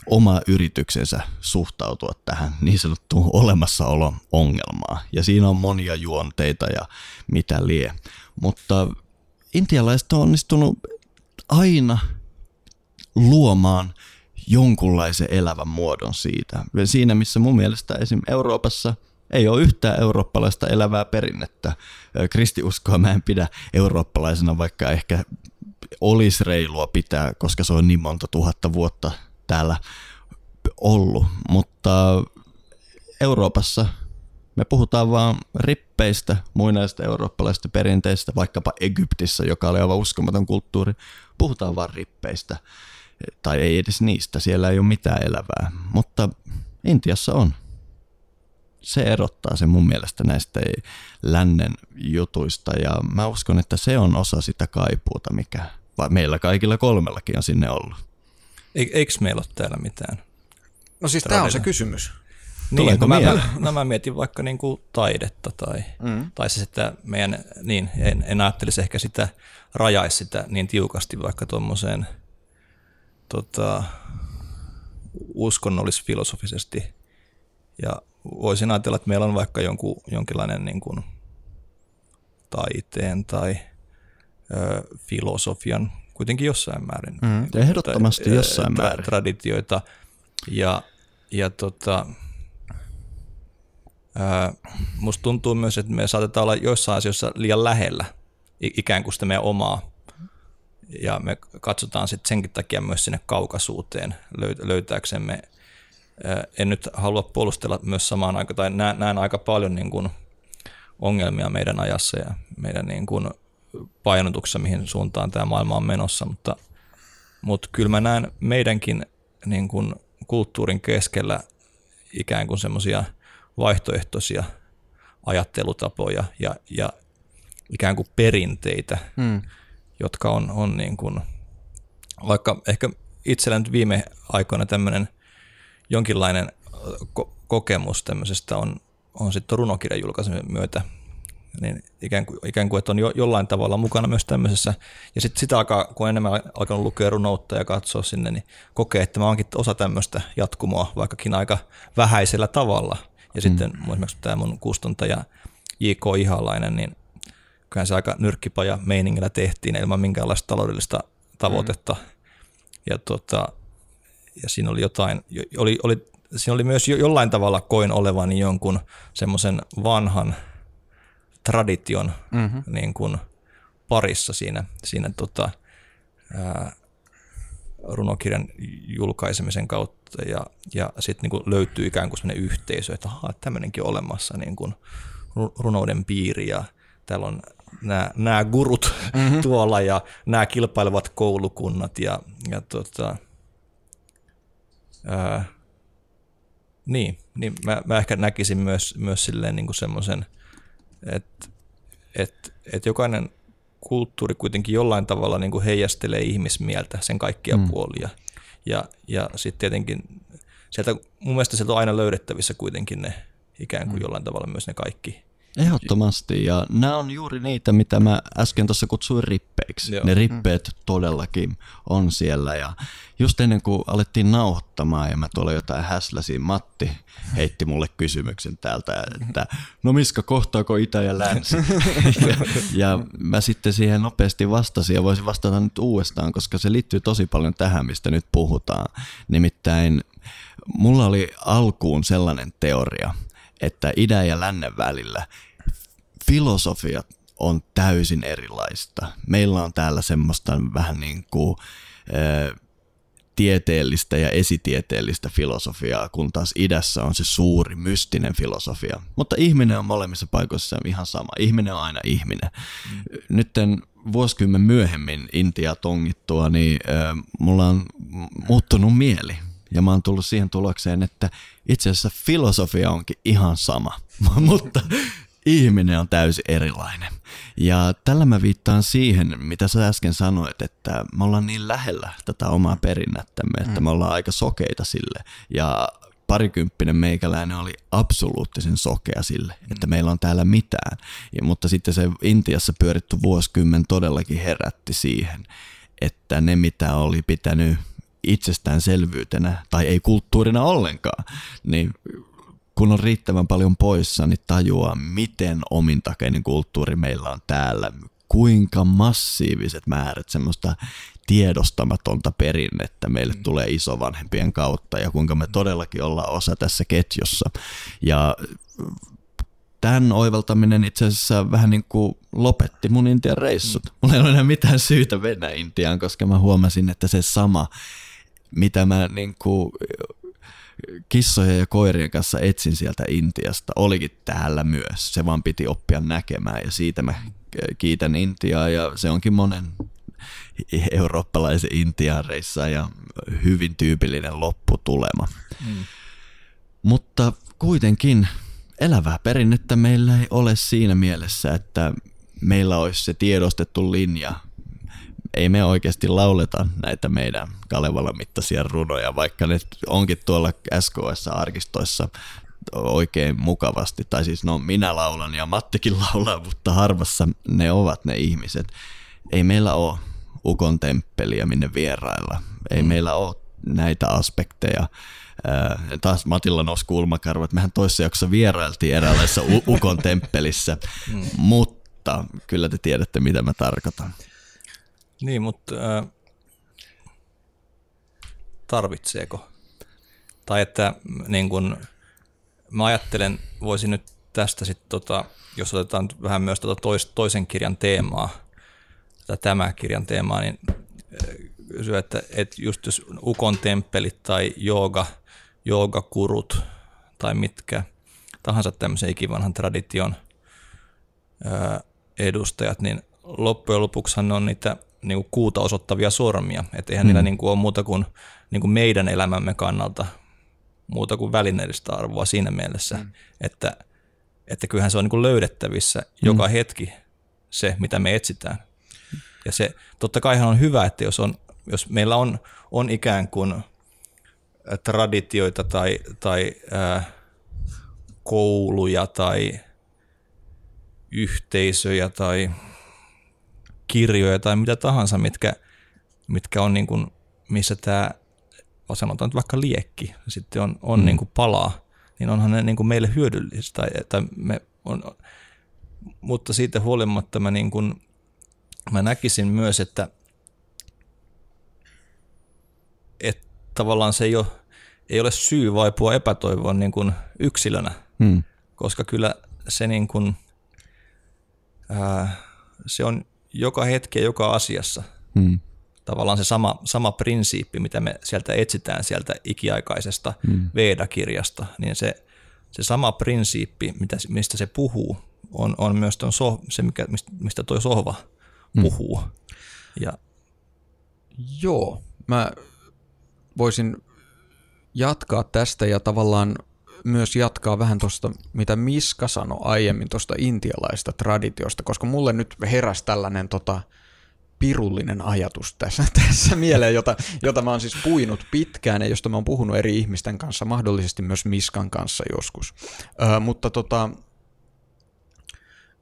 oma yrityksensä suhtautua tähän niin sanottuun olemassaolon ongelmaan. Ja siinä on monia juonteita ja mitä lie. Mutta intialaiset on onnistunut aina luomaan jonkunlaisen elävän muodon siitä. Siinä, missä mun mielestä esim. Euroopassa ei ole yhtään eurooppalaista elävää perinnettä. Kristiuskoa mä en pidä eurooppalaisena, vaikka ehkä olisi reilua pitää, koska se on niin monta tuhatta vuotta täällä ollut. Mutta Euroopassa me puhutaan vaan rippeistä, muinaista eurooppalaisista perinteistä, vaikkapa Egyptissä, joka oli aivan uskomaton kulttuuri. Puhutaan vaan rippeistä tai ei edes niistä, siellä ei ole mitään elävää, mutta Intiassa on. Se erottaa se mun mielestä näistä lännen jutuista ja mä uskon, että se on osa sitä kaipuuta, mikä meillä kaikilla kolmellakin on sinne ollut. Eikö meillä ole täällä mitään? No siis tämä on se kysymys. Niin, kun mä, mä, no mä mietin vaikka niin kuin taidetta tai, mm. tai se, että meidän, niin, en, en ajattelisi ehkä sitä, rajaisi sitä niin tiukasti vaikka tuommoiseen – tota, uskonnollis-filosofisesti. Ja voisin ajatella, että meillä on vaikka jonkun, jonkinlainen niin kuin taiteen tai ö, filosofian kuitenkin jossain määrin. Mm, ehdottomasti tai, jossain määrin. Traditioita. Ja, ja tota, ää, musta tuntuu myös, että me saatetaan olla joissain asioissa liian lähellä ikään kuin sitä meidän omaa ja me katsotaan sitten senkin takia myös sinne kaukaisuuteen löytääksemme. En nyt halua puolustella myös samaan aikaan, tai näen, näen aika paljon niin kuin ongelmia meidän ajassa ja meidän niin kuin painotuksessa, mihin suuntaan tämä maailma on menossa, mutta, mutta kyllä mä näen meidänkin niin kuin kulttuurin keskellä ikään kuin semmoisia vaihtoehtoisia ajattelutapoja ja, ja ikään kuin perinteitä, hmm. jotka on, on niin kuin, vaikka ehkä itsellä nyt viime aikoina tämmöinen jonkinlainen ko- kokemus tämmöisestä on, on sitten runokirjan julkaisemisen myötä, niin ikään kuin, ikään kuin että on jo, jollain tavalla mukana myös tämmöisessä. Ja sitten sitä alkaa, kun on enemmän alkanut lukea runoutta ja katsoa sinne, niin kokee, että mä oonkin osa tämmöistä jatkumoa, vaikkakin aika vähäisellä tavalla. Ja mm. sitten esimerkiksi tämä mun kustantaja J.K. Ihalainen, niin kyllähän se aika nyrkkipaja meiningillä tehtiin ilman minkäänlaista taloudellista tavoitetta. Mm. Ja, tota, ja siinä oli jotain, oli, oli, siinä oli myös jollain tavalla koin olevani jonkun semmoisen vanhan tradition mm-hmm. niin kuin parissa siinä, siinä tota, ää, runokirjan julkaisemisen kautta ja, ja sitten niin löytyy ikään kuin sellainen yhteisö, että aha, tämmöinenkin on olemassa niin kuin runouden piiri ja täällä on nämä, nämä gurut mm-hmm. tuolla ja nämä kilpailevat koulukunnat ja, ja tota, ää, niin, niin mä, mä ehkä näkisin myös, myös silleen niin kuin semmoisen, että et, et jokainen kulttuuri kuitenkin jollain tavalla niin kuin heijastelee ihmismieltä, sen kaikkia mm. puolia. Ja, ja sitten tietenkin sieltä, mun mielestä sieltä on aina löydettävissä kuitenkin ne ikään kuin jollain tavalla myös ne kaikki Ehdottomasti, ja nämä on juuri niitä, mitä mä äsken tuossa kutsuin rippeiksi. Joo. Ne rippeet mm. todellakin on siellä, ja just ennen kuin alettiin nauhoittamaan, ja mä tuolla jotain häsläsiin, Matti heitti mulle kysymyksen täältä, että no miska kohtaako itä ja länsi? ja, ja mä sitten siihen nopeasti vastasin, ja voisin vastata nyt uudestaan, koska se liittyy tosi paljon tähän, mistä nyt puhutaan. Nimittäin mulla oli alkuun sellainen teoria, että idän ja lännen välillä filosofia on täysin erilaista. Meillä on täällä semmoista vähän niin kuin ä, tieteellistä ja esitieteellistä filosofiaa, kun taas idässä on se suuri mystinen filosofia. Mutta ihminen on molemmissa paikoissa ihan sama. Ihminen on aina ihminen. Mm. Nytten vuosikymmen myöhemmin Intia tongittua, niin ä, mulla on muuttunut mieli. Ja mä oon tullut siihen tulokseen, että itse asiassa filosofia onkin ihan sama, mutta ihminen on täysin erilainen. Ja tällä mä viittaan siihen, mitä sä äsken sanoit, että me ollaan niin lähellä tätä omaa perinnättämme, että mm. me ollaan aika sokeita sille. Ja parikymppinen meikäläinen oli absoluuttisen sokea sille, mm. että meillä on täällä mitään. Ja, mutta sitten se Intiassa pyöritty vuosikymmen todellakin herätti siihen, että ne mitä oli pitänyt itsestäänselvyytenä tai ei kulttuurina ollenkaan, niin kun on riittävän paljon poissa, niin tajuaa, miten omintakeinen kulttuuri meillä on täällä, kuinka massiiviset määrät semmoista tiedostamatonta perinnettä meille mm. tulee isovanhempien kautta ja kuinka me todellakin ollaan osa tässä ketjussa. Ja tämän oivaltaminen itse asiassa vähän niin kuin lopetti mun Intian reissut. Mm. Mulla ei ole enää mitään syytä mennä Intiaan, koska mä huomasin, että se sama, mitä mä niin kuin kissojen ja koirien kanssa etsin sieltä Intiasta, olikin täällä myös. Se vaan piti oppia näkemään ja siitä mä kiitän Intiaa ja se onkin monen eurooppalaisen Intian reissa ja hyvin tyypillinen lopputulema. Mm. Mutta kuitenkin elävää perinnettä meillä ei ole siinä mielessä, että meillä olisi se tiedostettu linja ei me oikeasti lauleta näitä meidän Kalevala mittaisia runoja, vaikka ne onkin tuolla SKS-arkistoissa oikein mukavasti. Tai siis no minä laulan ja Mattikin laulaa, mutta harvassa ne ovat ne ihmiset. Ei meillä ole Ukon temppeliä minne vierailla. Ei mm. meillä ole näitä aspekteja. Äh, taas Matilla nousi kulmakarvat. Mehän toisessa jaksossa vierailtiin eräänlaisessa Ukon temppelissä, mm. mutta kyllä te tiedätte, mitä mä tarkoitan. Niin, mutta äh, tarvitseeko? Tai että niin kun, mä ajattelen, voisin nyt tästä sitten, tota, jos otetaan vähän myös tota tois, toisen kirjan teemaa, tätä tämä kirjan teemaa, niin kysyä, että, että just jos Ukon temppelit tai jooga, joogakurut tai mitkä tahansa tämmöisen ikivanhan tradition edustajat, niin loppujen lopuksihan ne on niitä niin kuin kuuta osoittavia sormia. Että eihän mm. niillä niin kuin ole muuta kuin, niin kuin meidän elämämme kannalta muuta kuin välineellistä arvoa siinä mielessä, mm. että, että kyllähän se on niin kuin löydettävissä mm. joka hetki se, mitä me etsitään. Ja se totta kai on hyvä, että jos, on, jos meillä on, on ikään kuin traditioita tai, tai ää, kouluja tai yhteisöjä tai kirjoja tai mitä tahansa, mitkä, mitkä on niin kuin, missä tämä, sanotaan nyt vaikka liekki, sitten on, on mm. niin kuin palaa, niin onhan ne niin kuin meille hyödyllistä. Tai, tai me on, mutta siitä huolimatta mä, niin kuin, mä näkisin myös, että, että tavallaan se ei ole, ei ole syy vaipua epätoivoon niin kuin yksilönä, mm. koska kyllä se, niin kuin, ää, se on joka hetki ja joka asiassa. Hmm. Tavallaan se sama, sama prinsiippi, mitä me sieltä etsitään sieltä ikiaikaisesta hmm. Veda-kirjasta, niin se, se sama prinsiippi, mitä, mistä se puhuu, on, on myös ton so, se, mikä, mistä tuo sohva hmm. puhuu. Ja. Joo, mä voisin jatkaa tästä ja tavallaan myös jatkaa vähän tuosta, mitä Miska sanoi aiemmin tuosta intialaista traditiosta, koska mulle nyt heräsi tällainen tota, pirullinen ajatus tässä, tässä mieleen, jota, jota mä oon siis puinut pitkään ja josta mä oon puhunut eri ihmisten kanssa, mahdollisesti myös Miskan kanssa joskus. Ö, mutta tota,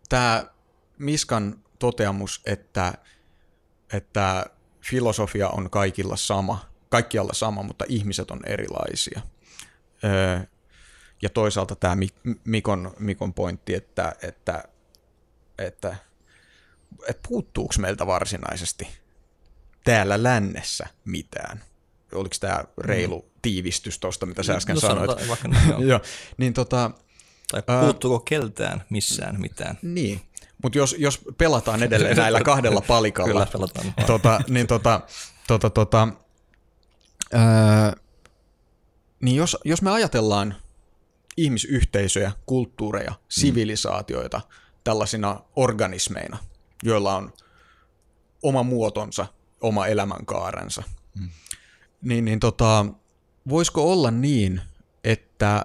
tämä Miskan toteamus, että, että filosofia on kaikilla sama, kaikkialla sama, mutta ihmiset on erilaisia. Ja toisaalta tämä Mikon, Mikon pointti, että, että, että että puuttuuko meiltä varsinaisesti täällä lännessä mitään? Oliko tämä reilu mm. tiivistys tuosta, mitä sä no, äsken no, sanoit? Vaikka, no, joo. Niin, tota, tai puuttuuko keltään missään mitään? Niin, mutta jos, jos pelataan edelleen näillä kahdella palikalla, Kyllä, pelataan. Tota, niin tota, tota, tota, ää, niin jos, jos me ajatellaan ihmisyhteisöjä, kulttuureja, mm. sivilisaatioita mm. tällaisina organismeina – joilla on oma muotonsa, oma elämänkaarensa. Mm. Niin, niin tota, voisiko olla niin, että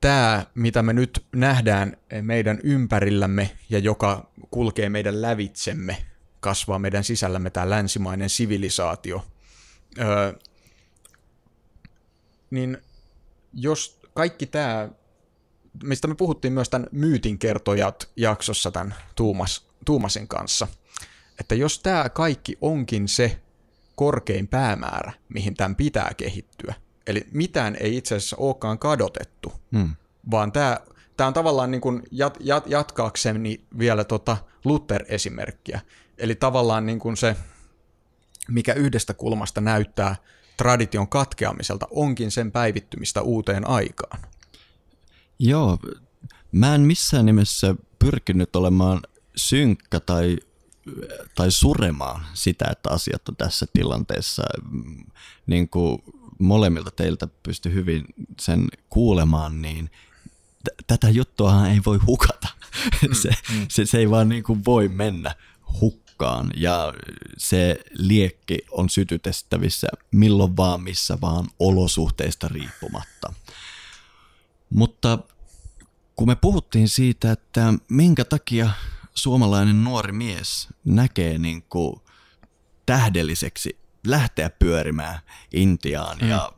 tämä, mitä me nyt nähdään meidän ympärillämme ja joka kulkee meidän lävitsemme, kasvaa meidän sisällämme tämä länsimainen sivilisaatio, öö, niin jos kaikki tämä mistä me puhuttiin myös tämän myytinkertojat jaksossa tämän Tuumas, Tuumasin kanssa, että jos tämä kaikki onkin se korkein päämäärä, mihin tämän pitää kehittyä, eli mitään ei itse asiassa olekaan kadotettu, hmm. vaan tämä, tämä on tavallaan niin kuin jat, jat, jatkaakseni vielä tota Luther-esimerkkiä, eli tavallaan niin kuin se, mikä yhdestä kulmasta näyttää tradition katkeamiselta, onkin sen päivittymistä uuteen aikaan. Joo, mä en missään nimessä pyrkinyt olemaan synkkä tai, tai suremaan sitä, että asiat on tässä tilanteessa. Niin kuin molemmilta teiltä pysty hyvin sen kuulemaan, niin t- tätä juttuahan ei voi hukata. Mm, se, mm. se, se ei vaan niin kuin voi mennä hukkaan ja se liekki on sytytettävissä milloin vaan, missä vaan olosuhteista riippumatta. Mutta kun me puhuttiin siitä, että minkä takia suomalainen nuori mies näkee niin kuin tähdelliseksi lähteä pyörimään Intiaan mm. ja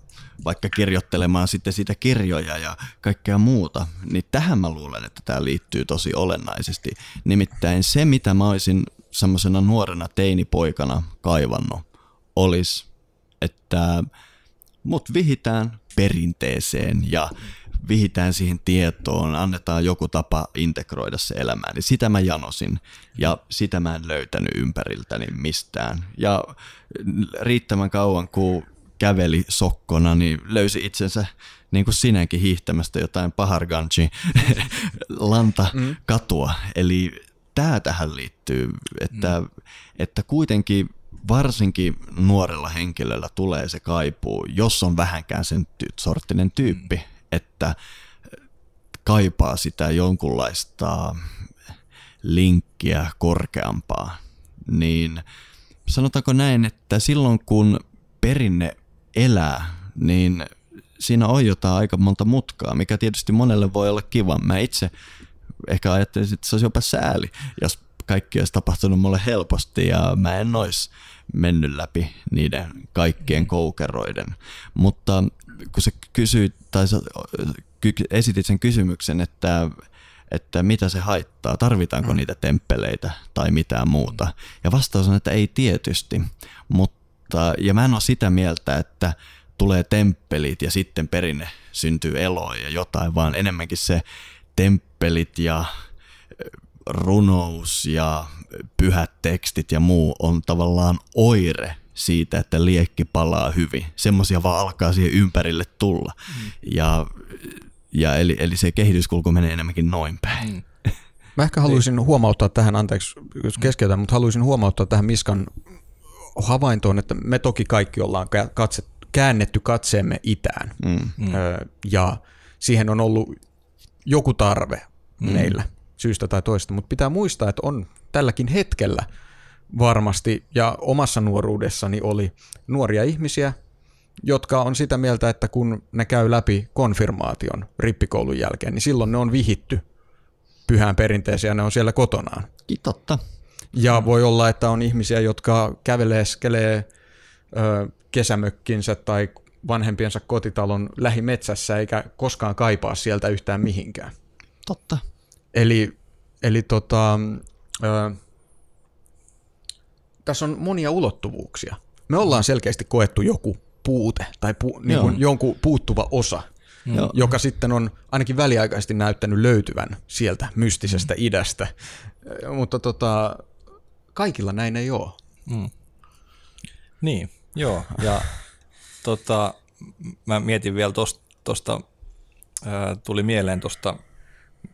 vaikka kirjoittelemaan sitten siitä kirjoja ja kaikkea muuta, niin tähän mä luulen, että tämä liittyy tosi olennaisesti. Nimittäin se, mitä mä olisin semmoisena nuorena teinipoikana kaivannut, olisi, että mut vihitään perinteeseen ja vihitään siihen tietoon, annetaan joku tapa integroida se elämään. Niin sitä mä janosin ja sitä mä en löytänyt ympäriltäni mistään. Ja riittävän kauan, kun käveli sokkona, niin löysi itsensä niin kuin sinäkin hiihtämästä jotain paharganchi lanta katua. Eli tämä tähän liittyy, että, mm. että kuitenkin varsinkin nuorella henkilöllä tulee se kaipuu, jos on vähänkään sen ty- sorttinen tyyppi, mm että kaipaa sitä jonkunlaista linkkiä korkeampaa, niin sanotaanko näin, että silloin kun perinne elää, niin siinä on jotain aika monta mutkaa, mikä tietysti monelle voi olla kiva. Mä itse ehkä ajattelisin, että se olisi jopa sääli, jos kaikki olisi tapahtunut mulle helposti ja mä en olisi mennyt läpi niiden kaikkien koukeroiden. Mutta kun sä kysyit tai sä esitit sen kysymyksen, että, että mitä se haittaa, tarvitaanko mm. niitä temppeleitä tai mitään muuta. Ja vastaus on, että ei tietysti, mutta ja mä en ole sitä mieltä, että tulee temppelit ja sitten perinne syntyy eloa ja jotain, vaan enemmänkin se temppelit ja runous ja pyhät tekstit ja muu on tavallaan oire siitä, että liekki palaa hyvin. Semmoisia vaan alkaa siihen ympärille tulla. Mm. Ja, ja eli, eli se kehityskulku menee enemmänkin noin päin. Mm. Mä ehkä haluaisin huomauttaa tähän, anteeksi jos keskeytän, mutta haluaisin huomauttaa tähän Miskan havaintoon, että me toki kaikki ollaan katse, käännetty katseemme itään. Mm. Mm. Ja siihen on ollut joku tarve mm. meillä syystä tai toista, mutta pitää muistaa, että on tälläkin hetkellä – varmasti, ja omassa nuoruudessani oli nuoria ihmisiä, jotka on sitä mieltä, että kun ne käy läpi konfirmaation rippikoulun jälkeen, niin silloin ne on vihitty pyhään perinteeseen ja ne on siellä kotonaan. Totta. Ja voi olla, että on ihmisiä, jotka käveleskelee ö, kesämökkinsä tai vanhempiensa kotitalon lähimetsässä eikä koskaan kaipaa sieltä yhtään mihinkään. Totta. Eli, eli tota, ö, tässä on monia ulottuvuuksia. Me ollaan selkeästi koettu joku puute tai pu, niin kuin jonkun puuttuva osa, mm. joka sitten on ainakin väliaikaisesti näyttänyt löytyvän sieltä mystisestä mm. idästä. Mutta tota, kaikilla näin ei ole. Mm. Niin, joo. Ja tota, mä mietin vielä tuosta, tuli mieleen tuosta,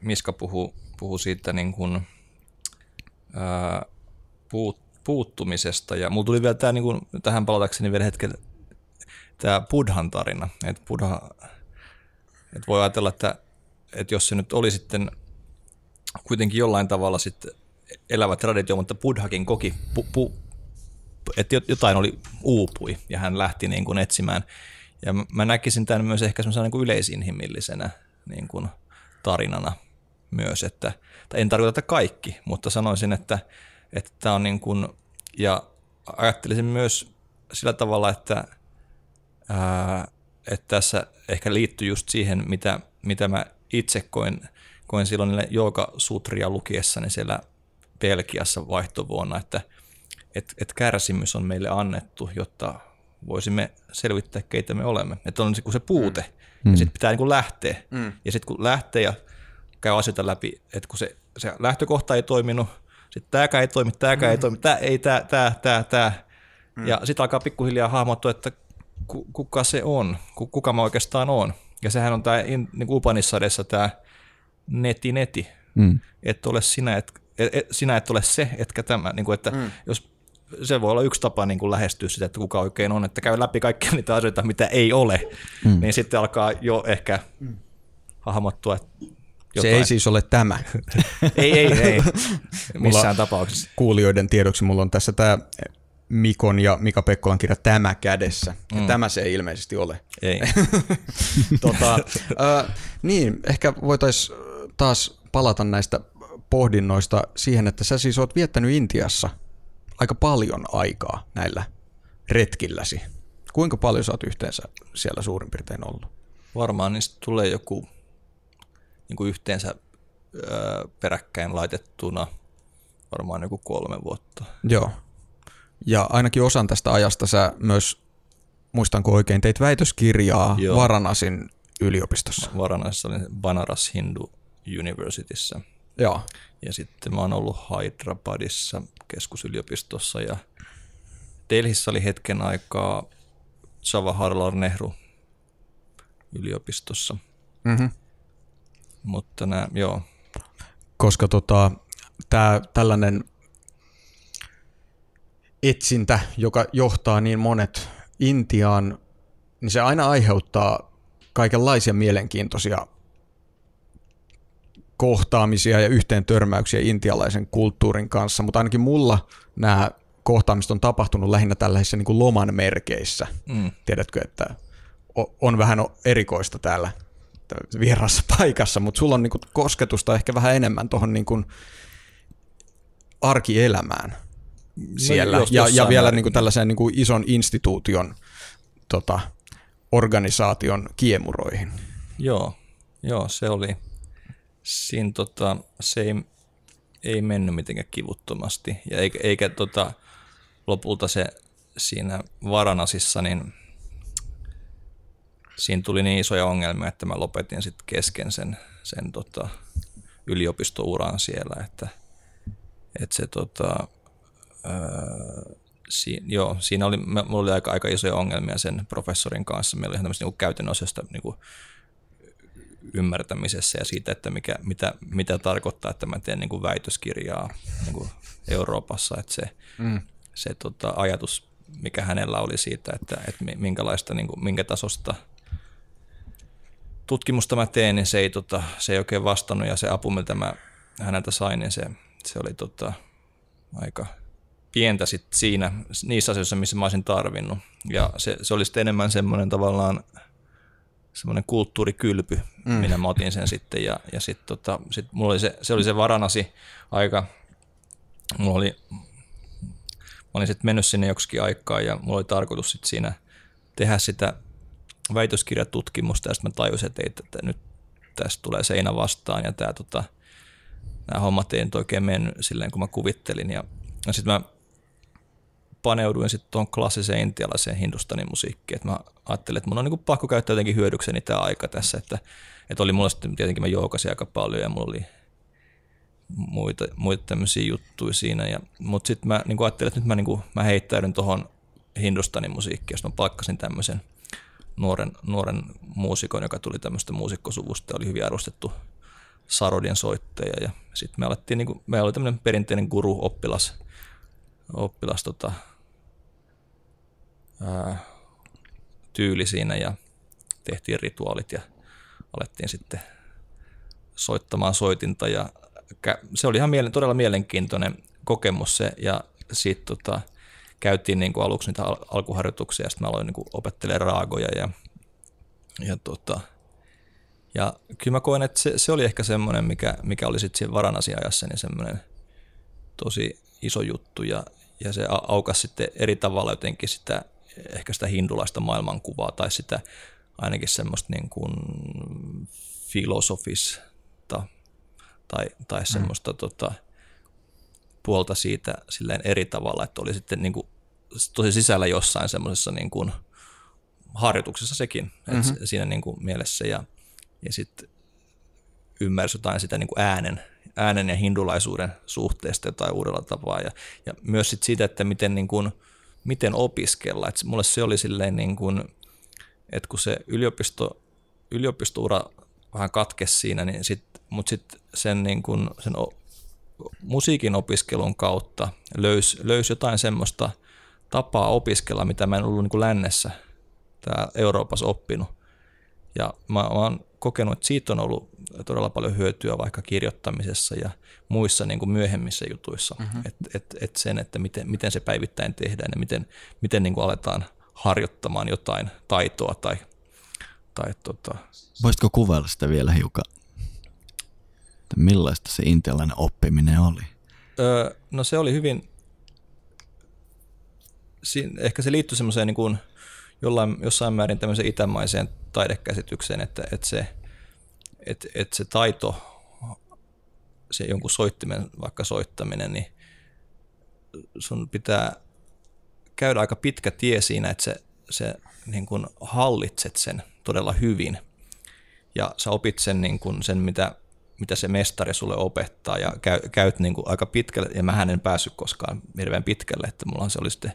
Miska puhuu puhu siitä niin kuin, ää, puut, puuttumisesta. Ja mulla tuli vielä tämä, niin kuin, tähän palatakseni vielä hetken, tämä Buddhan tarina. Että Buddha, että voi ajatella, että, että jos se nyt oli sitten kuitenkin jollain tavalla sitten elävä traditio, mutta Buddhakin koki, pu, pu, että jotain oli uupui ja hän lähti niin kuin etsimään. Ja mä näkisin tämän myös ehkä semmoisena niin kuin yleisinhimillisenä niin kuin tarinana myös, että en tarkoita, että kaikki, mutta sanoisin, että, että tämä on niin kuin, ja ajattelisin myös sillä tavalla, että, ää, että tässä ehkä liittyy just siihen, mitä, mitä mä itse koin, koin silloin niille sutria lukiessani siellä Belgiassa vaihtovuonna, että et, et kärsimys on meille annettu, jotta voisimme selvittää, keitä me olemme. Että on se puute, mm. ja sitten pitää niin kuin lähteä. Mm. Ja sitten kun lähtee ja käy asioita läpi, että kun se, se lähtökohta ei toiminut, sitten tämäkään ei toimi, tämäkään mm. ei toimi, tämä ei, tämä, tämä, tämä, tämä. Mm. Ja sitten alkaa pikkuhiljaa hahmottua, että kuka se on, kuka mä oikeastaan on. Ja sehän on tämä niin Upanissadessa tämä neti neti, mm. että ole sinä, et, et, et, sinä et ole se, etkä tämä. Niin kuin, että mm. jos se voi olla yksi tapa niin kuin lähestyä sitä, että kuka oikein on, että käy läpi kaikkia niitä asioita, mitä ei ole, mm. niin sitten alkaa jo ehkä mm. hahmottua, että jotain. Se ei siis ole tämä. ei, ei, ei. Missään tapauksessa. Kuulijoiden tiedoksi mulla on tässä tämä Mikon ja Mika Pekkolan kirja Tämä kädessä. Ja mm. tämä se ei ilmeisesti ole. Ei. tota, äh, niin, ehkä voitaisiin taas palata näistä pohdinnoista siihen, että sä siis oot viettänyt Intiassa aika paljon aikaa näillä retkilläsi. Kuinka paljon sä oot yhteensä siellä suurin piirtein ollut? Varmaan niistä tulee joku niin kuin yhteensä öö, peräkkäin laitettuna varmaan joku kolme vuotta. Joo. Ja ainakin osan tästä ajasta sä myös, muistanko oikein, teit väitöskirjaa Joo. Varanasin yliopistossa. Varanasissa olin Banaras Hindu Universityssä. Joo. Ja sitten mä oon ollut Hyderabadissa keskusyliopistossa ja Delhissä oli hetken aikaa Jawaharlal Nehru yliopistossa. Mm-hmm. Mutta nämä, joo. Koska tota, tää, tällainen etsintä, joka johtaa niin monet Intiaan, niin se aina aiheuttaa kaikenlaisia mielenkiintoisia kohtaamisia ja yhteen törmäyksiä intialaisen kulttuurin kanssa, mutta ainakin mulla nämä kohtaamiset on tapahtunut lähinnä tällaisissa niin kuin loman merkeissä. Mm. Tiedätkö, että on vähän erikoista täällä vierassa paikassa, mutta sulla on niin kuin kosketusta ehkä vähän enemmän tuohon niin arkielämään siellä. No, ja, ja vielä niin kuin tällaiseen niin kuin ison instituution tota, organisaation kiemuroihin. Joo, joo se oli. Siinä tota, se ei, ei mennyt mitenkään kivuttomasti. Ja eikä, eikä tota, lopulta se siinä Varanasissa, niin siinä tuli niin isoja ongelmia, että mä lopetin sitten kesken sen, sen tota, yliopistouran siellä, että, että se tota, öö, si, joo, siinä oli, mulla oli aika, aika isoja ongelmia sen professorin kanssa. Meillä oli ihan tämmöistä niin käytännön osasta niin ymmärtämisessä ja siitä, että mikä, mitä, mitä tarkoittaa, että mä teen niin kuin väitöskirjaa niin kuin Euroopassa. Että se, mm. se tota, ajatus, mikä hänellä oli siitä, että, että minkälaista, niin kuin, minkä tasosta – tutkimusta mä teen, niin se ei, tota, se ei oikein vastannut ja se apu, mitä mä häneltä sain, niin se, se oli tota, aika pientä sit siinä, niissä asioissa, missä mä olisin tarvinnut. Ja se, se oli sitten enemmän semmoinen tavallaan semmoinen kulttuurikylpy, mm. minä mä otin sen sitten. Ja, ja sitten tota, sit mulla oli se, se oli se varanasi aika mulla oli, mä olin sitten mennyt sinne joksikin aikaa ja mulla oli tarkoitus sitten siinä tehdä sitä väitöskirjatutkimusta ja sitten mä tajusin, että, ei, että nyt tästä tulee seinä vastaan ja tämä tota, nämä hommat ei nyt oikein mennyt silleen, kun mä kuvittelin. Ja, ja sitten mä paneuduin sitten tuon klassiseen intialaiseen hindustanin musiikkiin. mä ajattelin, että mun on niinku pakko käyttää jotenkin hyödykseni tämä aika tässä, että, että oli mulla sitten tietenkin mä joukasin aika paljon ja mulla oli muita, muita tämmöisiä juttuja siinä. Mutta sitten mä niin ajattelin, että nyt mä, niin kuin, mä heittäydyn tuohon hindustanin musiikkiin, jos mä pakkasin tämmöisen nuoren, nuoren muusikon, joka tuli tämmöistä muusikkosuvusta oli hyvin arvostettu Sarodien soittaja. Ja sitten me alettiin, niin kuin, meillä oli tämmöinen perinteinen guru-oppilas, oppilas tota, ää, tyyli siinä ja tehtiin rituaalit ja alettiin sitten soittamaan soitinta ja se oli ihan mielen, todella mielenkiintoinen kokemus se ja sitten tota, käytiin niin kuin aluksi niitä al- alkuharjoituksia ja sitten mä aloin niin opettelemaan raagoja ja, ja, tota, ja kyllä mä koen, että se, se oli ehkä semmoinen, mikä, mikä oli sitten siinä varanasiajassa niin semmoinen tosi iso juttu ja, ja se aukasi sitten eri tavalla jotenkin sitä, ehkä sitä hindulaista maailmankuvaa tai sitä ainakin semmoista niin kuin filosofista tai, tai mm. semmoista tota, puolta siitä silleen eri tavalla, että oli sitten niin kuin, tosi sisällä jossain semmoisessa niin kuin, harjoituksessa sekin mm-hmm. siinä niin kuin, mielessä ja, ja sitten ymmärsi jotain sitä niin kuin äänen, äänen ja hindulaisuuden suhteesta jotain uudella tapaa ja, ja myös sit siitä, että miten, niin kuin, miten opiskella. Et mulle se oli silleen, niin kuin, että kun se yliopisto, yliopistoura vähän katkesi siinä, niin sit, mutta sitten sen, niin kun, sen o, musiikin opiskelun kautta löysi löys jotain semmoista tapaa opiskella, mitä mä en ollut niin kuin lännessä täällä Euroopassa oppinut. Ja mä, mä oon kokenut, että siitä on ollut todella paljon hyötyä vaikka kirjoittamisessa ja muissa niin kuin myöhemmissä jutuissa. Mm-hmm. Että et, et sen, että miten, miten se päivittäin tehdään ja miten, miten niin kuin aletaan harjoittamaan jotain taitoa tai, tai tota... Voisitko kuvailla sitä vielä hiukan? Että millaista se intialainen oppiminen oli? Öö, no se oli hyvin, Siin, ehkä se liittyi semmoiseen niin kuin jollain, jossain määrin tämmöiseen itämaiseen taidekäsitykseen, että, että, se, että, että se taito, se jonkun soittimen vaikka soittaminen, niin sun pitää käydä aika pitkä tie siinä, että se, se niin kuin hallitset sen todella hyvin. Ja sä opit sen, niin kuin sen mitä mitä se mestari sulle opettaa ja käy, käyt niin kuin aika pitkälle, ja mä en päässyt koskaan hirveän pitkälle, että mulla se oli sitten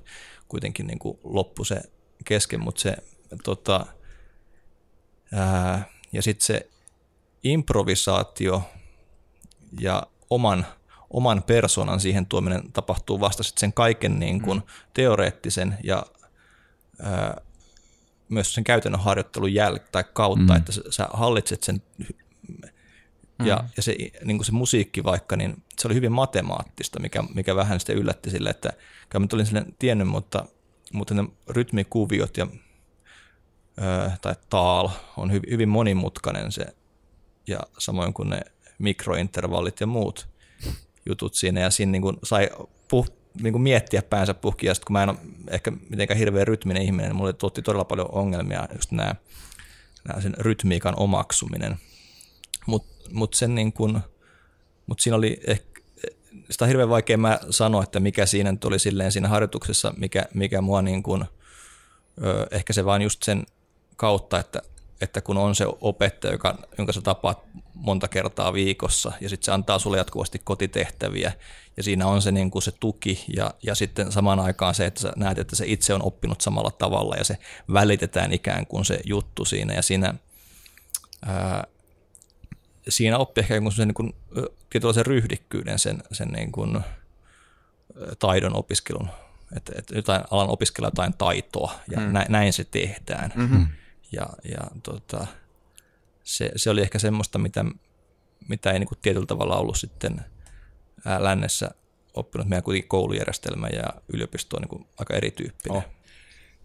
kuitenkin niin kuin loppu se kesken, mutta se tota, ää, ja sitten se improvisaatio ja oman, oman persoonan siihen tuominen tapahtuu vasta sitten sen kaiken niin kuin mm. teoreettisen ja ää, myös sen käytännön harjoittelun jäl- tai kautta, mm. että sä hallitset sen Mm. Ja, ja se, niin kuin se musiikki vaikka, niin se oli hyvin matemaattista, mikä, mikä vähän sitten yllätti sille, että mä olin sille tiennyt, mutta, mutta ne rytmikuviot ja, ö, tai taal on hy, hyvin monimutkainen se, ja samoin kuin ne mikrointervallit ja muut jutut siinä, ja siinä niin kuin sai puh, niin kuin miettiä päänsä puhki, ja sitten kun mä en ole ehkä mitenkään hirveän rytminen ihminen, niin mulle tuotti todella paljon ongelmia just nämä, nämä sen rytmiikan omaksuminen, mutta mut sen niin kun, mut siinä oli ehkä, sitä on hirveän vaikea mä sanoa, että mikä siinä nyt oli silleen siinä harjoituksessa, mikä, mikä mua niin kun, ö, ehkä se vaan just sen kautta, että, että kun on se opettaja, joka, jonka sä tapaat monta kertaa viikossa ja sitten se antaa sulle jatkuvasti kotitehtäviä ja siinä on se, niin kuin se tuki ja, ja sitten samaan aikaan se, että sä näet, että se itse on oppinut samalla tavalla ja se välitetään ikään kuin se juttu siinä ja siinä ää, siinä oppi ehkä jonkun sen niin tietynlaisen ryhdikkyyden sen, sen niin kuin, taidon opiskelun, että, että jotain, alan opiskella jotain taitoa ja mm. näin, näin se tehdään. Mm-hmm. Ja, ja tota, se, se, oli ehkä semmoista, mitä, mitä ei niin kuin tietyllä tavalla ollut sitten lännessä oppinut. Meidän kuitenkin koulujärjestelmä ja yliopisto on niin kuin aika erityyppinen. Oh.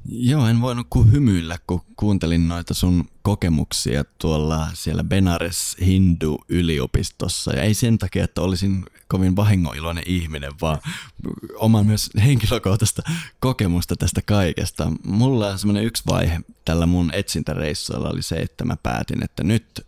Joo, en voinut kuin hymyillä, kun kuuntelin noita sun kokemuksia tuolla siellä Benares Hindu yliopistossa. Ja ei sen takia, että olisin kovin vahingoiloinen ihminen, vaan oman myös henkilökohtaista kokemusta tästä kaikesta. Mulla on semmoinen yksi vaihe tällä mun etsintäreissuilla oli se, että mä päätin, että nyt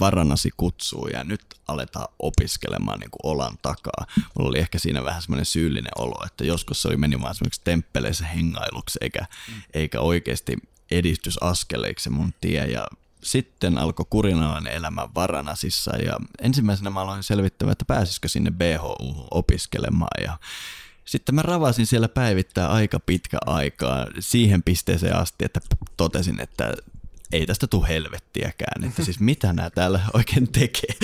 Varanasi kutsuu ja nyt aletaan opiskelemaan niin kuin olan takaa. Mulla oli ehkä siinä vähän semmoinen syyllinen olo, että joskus se oli meni vaan semmoiksi temppeleissä hengailuksi eikä, mm. eikä oikeasti edistysaskeleiksi mun tie. Ja sitten alkoi kurinalainen elämä Varanasissa ja ensimmäisenä mä aloin selvittämään, että pääsisikö sinne BHU opiskelemaan ja sitten mä ravasin siellä päivittää aika pitkä aikaa siihen pisteeseen asti, että totesin, että ei tästä tule helvettiäkään, että siis mitä nämä täällä oikein tekee.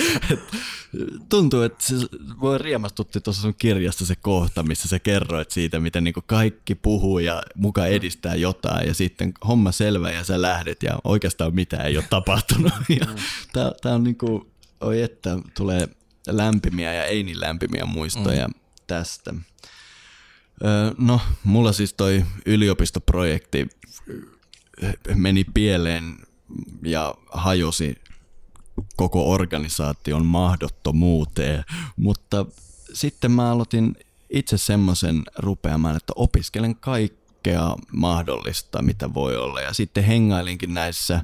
tuntuu, että se voi riemastutti tuossa sun kirjassa se kohta, missä sä kerroit siitä, miten niinku kaikki puhuu ja muka edistää jotain ja sitten homma selvä ja sä lähdet ja oikeastaan mitään ei ole tapahtunut. Ja tää, tää on niinku, oi että tulee lämpimiä ja ei niin lämpimiä muistoja mm. tästä. No, mulla siis toi yliopistoprojekti meni pieleen ja hajosi koko organisaation mahdottomuuteen, mutta sitten mä aloitin itse semmoisen rupeamaan, että opiskelen kaikkea mahdollista, mitä voi olla. Ja sitten hengailinkin näissä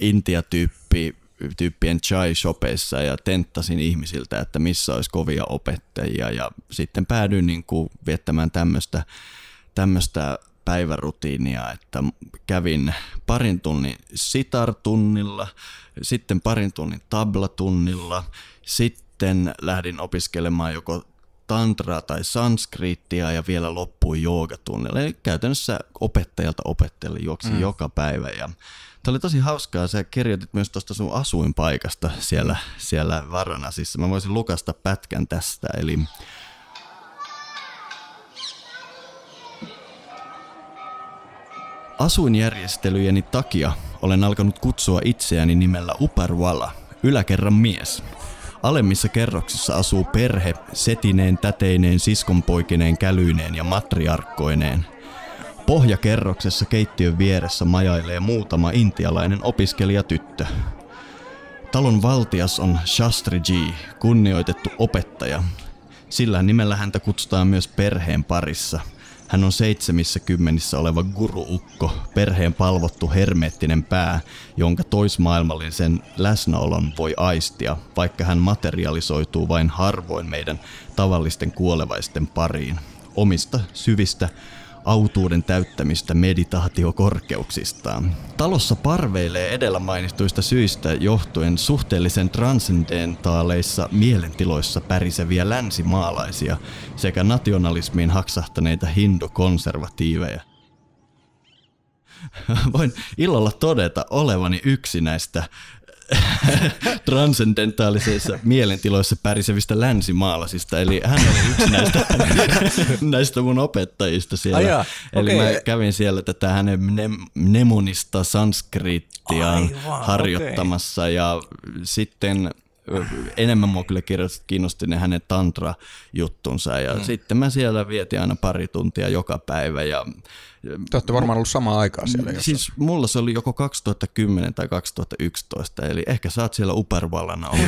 Intia-tyyppi tyyppien chai-shopeissa ja tenttasin ihmisiltä, että missä olisi kovia opettajia ja sitten päädyin niin kuin viettämään tämmöistä tämmöistä päivärutiinia, että kävin parin tunnin sitar-tunnilla, sitten parin tunnin tablatunnilla, sitten lähdin opiskelemaan joko tantraa tai sanskriittia ja vielä loppui joogatunnilla. Eli käytännössä opettajalta opettajalle juoksi mm. joka päivä ja Tämä oli tosi hauskaa. Sä kirjoitit myös tuosta sun asuinpaikasta siellä, siellä Varanasissa. Mä voisin lukasta pätkän tästä. Eli Asuinjärjestelyjeni takia olen alkanut kutsua itseäni nimellä Uparwala, yläkerran mies. Alemmissa kerroksissa asuu perhe setineen, täteineen, siskonpoikineen, kälyineen ja matriarkkoineen. Pohjakerroksessa keittiön vieressä majailee muutama intialainen opiskelijatyttö. Talon valtias on Shastriji, kunnioitettu opettaja. Sillä nimellä häntä kutsutaan myös perheen parissa – hän on seitsemissä kymmenissä oleva guruukko, perheen palvottu hermeettinen pää, jonka toismaailmallisen läsnäolon voi aistia, vaikka hän materialisoituu vain harvoin meidän tavallisten kuolevaisten pariin. Omista syvistä autuuden täyttämistä meditaatiokorkeuksistaan. Talossa parveilee edellä mainituista syistä johtuen suhteellisen transcendentaaleissa mielentiloissa päriseviä länsimaalaisia sekä nationalismiin haksahtaneita hindukonservatiiveja. Voin ilolla todeta olevani yksi näistä transcendentaalisissa mielentiloissa pärisevistä länsimaalaisista, eli hän oli yksi näistä, näistä mun opettajista siellä. Ai eli okay. mä kävin siellä tätä hänen mnemonista sanskrittiaan harjoittamassa okay. ja sitten enemmän mua kyllä kiinnosti ne hänen tantra-juttunsa ja mm. sitten mä siellä vietin aina pari tuntia joka päivä ja te olette varmaan ollut samaan aikaan siellä. Jossain. Siis mulla se oli joko 2010 tai 2011, eli ehkä sä oot siellä Upervallana ollut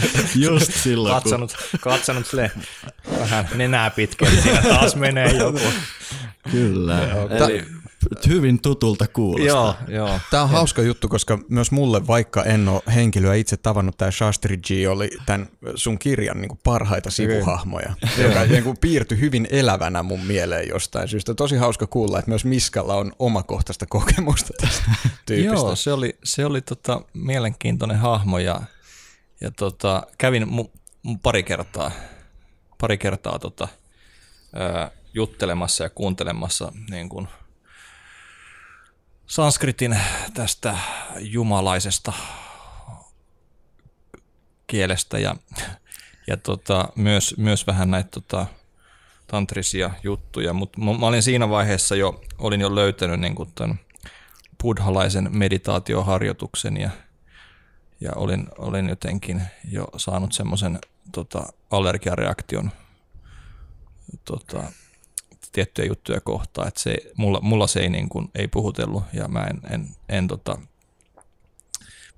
just silloin. Katsonut, kun... katsonut sille vähän nenää pitkälle, siinä taas menee joku. Kyllä, eli hyvin tutulta kuulostaa. Joo, joo. Tämä on hauska juttu, koska myös mulle, vaikka en ole henkilöä itse tavannut, tämä Shastri G oli tämän sun kirjan niin kuin parhaita sivuhahmoja, joka niin kuin piirtyi hyvin elävänä mun mieleen jostain syystä. Tosi hauska kuulla, että myös Miskalla on omakohtaista kokemusta tästä tyypistä. Joo, se oli, se oli tota, mielenkiintoinen hahmo ja, ja tota, kävin mu, mu pari kertaa, pari kertaa tota, ää, juttelemassa ja kuuntelemassa niin kuin – sanskritin tästä jumalaisesta kielestä ja, ja tota, myös, myös vähän näitä tota, tantrisia juttuja, mutta mä olin siinä vaiheessa jo, olin jo löytänyt niin kuin tämän buddhalaisen meditaatioharjoituksen ja, ja olin, olin jotenkin jo saanut semmoisen tota, allergiareaktion tota, tiettyjä juttuja kohtaan, että se, mulla, mulla se ei, niin kuin, ei puhutellut ja mä en, en, en tota,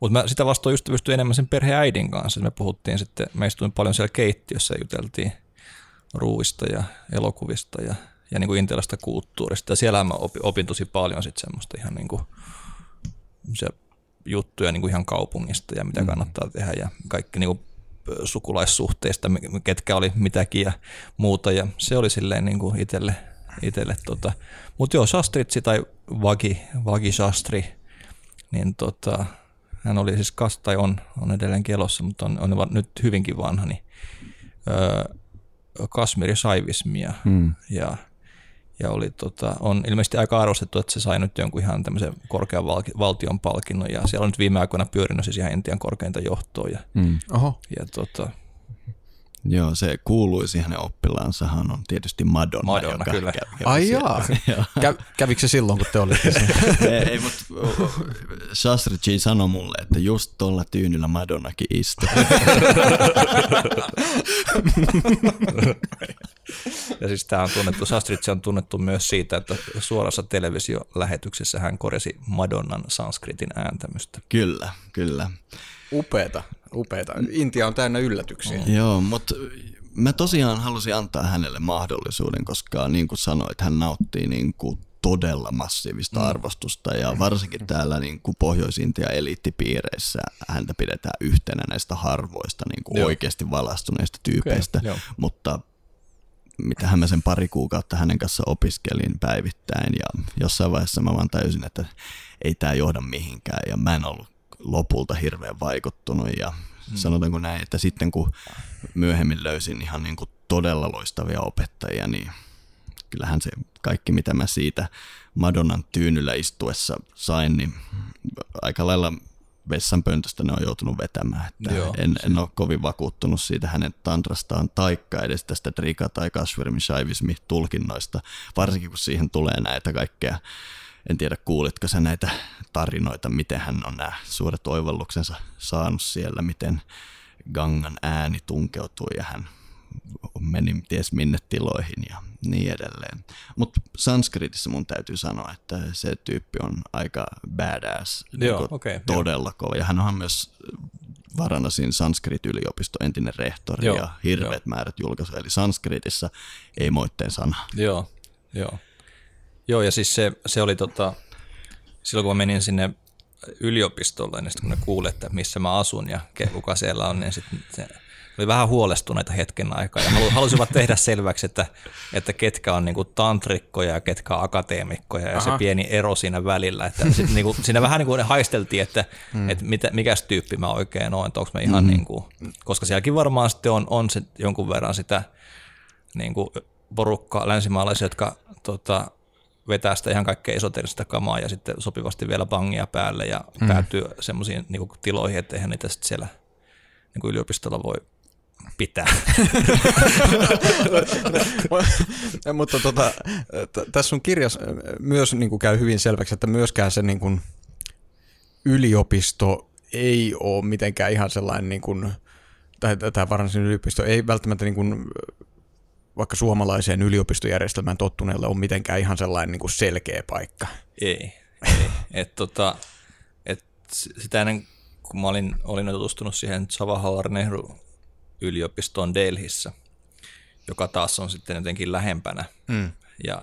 mutta mä sitä vastoin ystävystyin enemmän sen perheäidin kanssa. Me puhuttiin sitten, me istuin paljon siellä keittiössä ja juteltiin ruuista ja elokuvista ja, ja niin kuin intialaista kulttuurista. Ja siellä mä opin, opin tosi paljon sitten semmoista ihan niin kuin, se juttuja niin kuin ihan kaupungista ja mitä mm. kannattaa tehdä ja kaikki niin kuin sukulaissuhteista, ketkä oli mitäkin ja muuta. Ja se oli silleen niin kuin itselle, itselle tota. Mutta joo, Shastritsi tai Vagi, Vagi Shastri, niin tota, hän oli siis kas, tai on, on edelleen kelossa, mutta on, on nyt hyvinkin vanha, niin öö, Kasmiri Saivismia hmm. ja, ja oli tota, on ilmeisesti aika arvostettu, että se sai nyt jonkun ihan tämmöisen korkean val, valtion palkinnon ja siellä on nyt viime aikoina pyörinyt siis ihan Intian korkeinta johtoa ja, hmm. Oho. ja tota, Joo, se kuuluisi hänen oppilaansahan on tietysti Madonna. Madonna, joka kyllä. Kävi, kävi Ai jaa. Kä, kävikö se silloin, kun te olitte ei, ei, mutta Shastriji sanoi mulle, että just tuolla tyynyllä Madonnakin istuu. ja siis tämä on tunnettu, Shastriji on tunnettu myös siitä, että suorassa televisiolähetyksessä hän korjasi Madonnan sanskritin ääntämystä. Kyllä, kyllä. Upeeta, upeeta. Intia on täynnä yllätyksiä. Mm. Joo, mutta mä tosiaan halusin antaa hänelle mahdollisuuden, koska niin kuin sanoit, hän nauttii niin kuin todella massiivista mm. arvostusta ja varsinkin täällä niin kuin Pohjois-Intian eliittipiireissä häntä pidetään yhtenä näistä harvoista niin kuin oikeasti valastuneista tyypeistä, okay, mutta mitä mä sen pari kuukautta hänen kanssa opiskelin päivittäin ja jossain vaiheessa mä vaan tajusin, että ei tämä johda mihinkään ja mä en ollut lopulta hirveän vaikuttunut ja hmm. sanotaanko näin, että sitten kun myöhemmin löysin ihan niin kuin todella loistavia opettajia, niin kyllähän se kaikki mitä mä siitä Madonnan tyynyllä istuessa sain, niin aika lailla vessanpöntöstä ne on joutunut vetämään. Että Joo, en, en ole kovin vakuuttunut siitä hänen tantrastaan taikka edes tästä Trika- tai Kashvermi Shaivismi tulkinnoista, varsinkin kun siihen tulee näitä kaikkea en tiedä kuulitko sä näitä tarinoita, miten hän on nämä suuret oivalluksensa saanut siellä, miten Gangan ääni tunkeutui ja hän meni ties minne tiloihin ja niin edelleen. Mutta sanskritissa mun täytyy sanoa, että se tyyppi on aika badass, joo, niin okay, todella joo. kova. Ja hän on myös Varanasin sanskrit-yliopisto entinen rehtori joo, ja hirveät joo. määrät julkaisuja. Eli sanskritissa ei moitteen sana. Joo, joo. Joo, ja siis se, se oli tota, silloin kun mä menin sinne yliopistolle, niin sitten kun ne kuuli, että missä mä asun ja kuka siellä on, niin sitten se oli vähän huolestuneita hetken aikaa ja halusivat tehdä selväksi, että, että ketkä on niinku tantrikkoja ja ketkä on akateemikkoja ja Aha. se pieni ero siinä välillä. Että sit niinku, siinä vähän niin kuin haisteltiin, että, hmm. että mitä, mikäs tyyppi mä oikein oon, että onko mä ihan hmm. niinku, koska sielläkin varmaan sitten on, on se jonkun verran sitä niinku porukka länsimaalaisia, jotka tota, vetää sitä ihan kaikkea esoterista kamaa ja sitten sopivasti vielä bangia päälle ja mm. päätyy semmoisiin niin tiloihin, että eihän niitä sitten siellä niin kuin yliopistolla voi pitää. Mutta tota, tässä sun kirjassa myös niin kuin käy hyvin selväksi, että myöskään se niin kuin yliopisto ei ole mitenkään ihan sellainen, niin kuin, tai tämä varsinaisen yliopisto ei välttämättä niin kuin vaikka suomalaiseen yliopistojärjestelmään tottuneelle on mitenkään ihan sellainen niin kuin selkeä paikka. Ei, ei. et, tota, et sitä ennen kun mä olin, olin tutustunut siihen Jawaharlal Nehru yliopistoon Delhissä, joka taas on sitten jotenkin lähempänä. Mm. Ja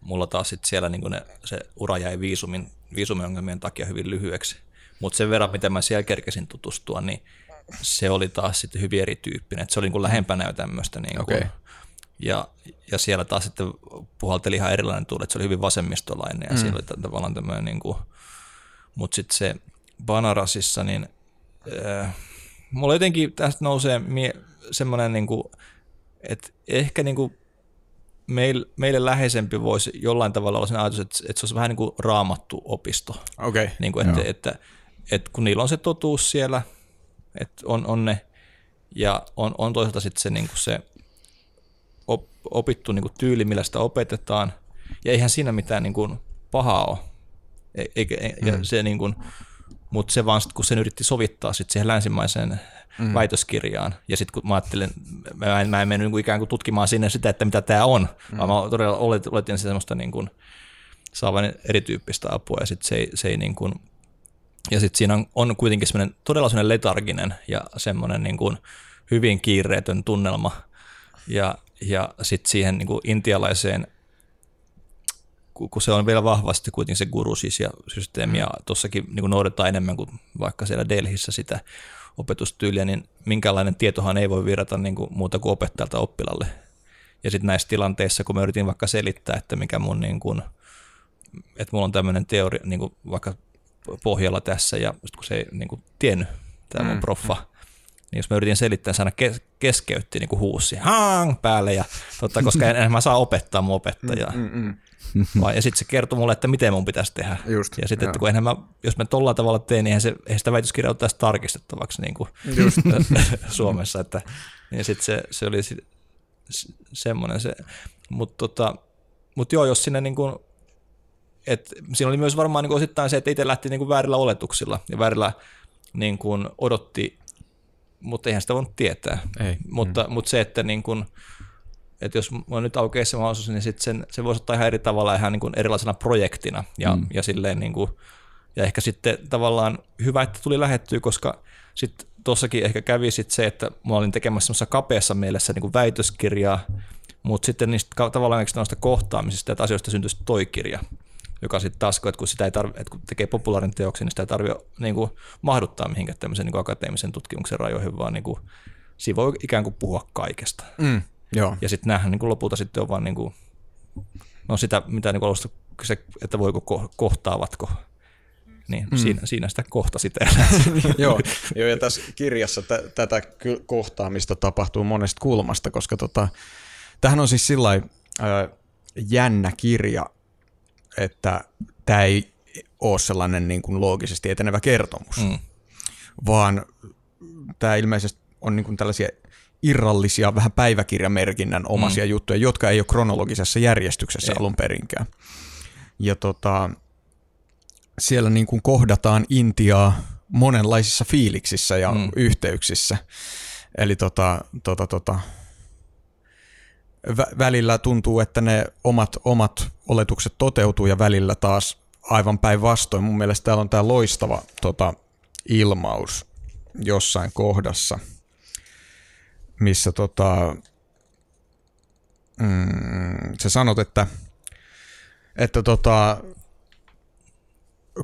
mulla taas sitten siellä niin ne, se ura jäi viisumin, viisumiongelmien takia hyvin lyhyeksi. Mutta sen verran, mitä mä siellä kerkesin tutustua, niin se oli taas sitten hyvin erityyppinen. Et se oli niin kuin lähempänä jo tämmöistä niin kuin, okay. Ja, ja siellä taas sitten puhalteli ihan erilainen tuuli, että se oli hyvin vasemmistolainen ja mm. siellä oli tavallaan tämmöinen, niin kuin, mutta sitten se Banarasissa, niin äh, mulla jotenkin tästä nousee mie- semmoinen, niin kuin, että ehkä niin kuin meil, meille läheisempi voisi jollain tavalla olla sen ajatus, että, että se olisi vähän niin kuin raamattu opisto. Okay. Niin kuin, että, että, että, että kun niillä on se totuus siellä, että on, on ne, ja on, on toisaalta sitten se, niin kuin se opittu niin kuin tyyli, millä sitä opetetaan, ja eihän siinä mitään niin kuin pahaa ole. E, eikä, e, ja mm. se niin kuin, mutta se vaan sit, kun sen yritti sovittaa sit siihen länsimaiseen mm. väitöskirjaan. Ja sitten kun mä ajattelin, mä en, mä en mennyt niin kuin ikään kuin tutkimaan sinne sitä, että mitä tämä on, mm. vaan mä todella oletin, oletin semmoista niin kuin, saavan erityyppistä apua ja sitten se ei, se ei niin kuin, ja sitten siinä on, on kuitenkin semmoinen todella semmoinen letarginen ja semmoinen niin kuin hyvin kiireetön tunnelma ja, ja sitten siihen niin kuin intialaiseen kun se on vielä vahvasti kuitenkin se guru siis ja systeemi, ja tuossakin niin noudataan enemmän kuin vaikka siellä Delhissä sitä opetustyyliä, niin minkälainen tietohan ei voi virrata niin kuin muuta kuin opettajalta oppilalle. Ja sitten näissä tilanteissa, kun mä yritin vaikka selittää, että mikä mun, niin kuin, että mulla on tämmöinen teoria niin kuin vaikka pohjalla tässä, ja kun se ei niin kuin, tiennyt, tämä mun mm. proffa, niin jos mä yritin selittää, se aina kes- keskeytti niin kuin huusi hang päälle, ja totta, koska en, en mä saa opettaa mun opettajaa. Mm, mm, mm. Vai, ja sitten se kertoi mulle, että miten mun pitäisi tehdä. Just, ja sitten, että kun mä, jos mä tolla tavalla teen, niin eihän, se, eihän sitä väitöskirjaa ottaisi tarkistettavaksi niin kuin Just. Suomessa. Että, niin sitten se, se oli se, semmoinen se. Mutta tota, mut joo, jos sinne niin kuin, et siinä oli myös varmaan niin kuin osittain se, että itse lähti niin kuin väärillä oletuksilla ja väärillä niin kuin odotti, mutta eihän sitä voinut tietää. Ei. Mutta, mm. mutta se, että niin kuin, että jos on nyt aukeaa se mahdollisuus, niin sit sen, se voisi ottaa ihan eri tavalla ihan niin kuin erilaisena projektina ja, mm. ja, silleen niin kuin, ja ehkä sitten tavallaan hyvä, että tuli lähettyä, koska sitten tuossakin ehkä kävi sit se, että mä olin tekemässä semmoisessa kapeassa mielessä niin kuin väitöskirjaa, mutta sitten niistä tavallaan noista kohtaamisista ja asioista syntyisi toi kirja, joka sitten taas, että kun, sitä ei tarvi, että kun tekee populaarin teoksen, niin sitä ei tarvitse niin kuin mahduttaa mihinkään tämmöisen niin kuin akateemisen tutkimuksen rajoihin, vaan niin kuin, siinä voi ikään kuin puhua kaikesta. Mm. Joo. Ja sitten näähän niin lopulta sitten on vaan niin kuin, no sitä, mitä niin alusta se, että voiko ko, kohtaavatko. Niin, mm. siinä, siinä sitä kohta sitten. Joo, joo, ja tässä kirjassa t- tätä kohtaamista tapahtuu monesta kulmasta, koska tota, tähän on siis sillä jännä kirja, että tämä ei ole sellainen niin kuin loogisesti etenevä kertomus, mm. vaan tämä ilmeisesti on niin kuin tällaisia irrallisia, vähän päiväkirjamerkinnän omaisia mm. juttuja, jotka ei ole kronologisessa järjestyksessä ei. alun perinkään. Ja tota, siellä niin kuin kohdataan Intiaa monenlaisissa fiiliksissä ja mm. yhteyksissä. Eli tota, tota, tota, vä- välillä tuntuu, että ne omat, omat oletukset toteutuu ja välillä taas aivan päinvastoin. Mun mielestä täällä on tämä loistava tota, ilmaus jossain kohdassa – missä tota, mm, sä sanot, että, että tota,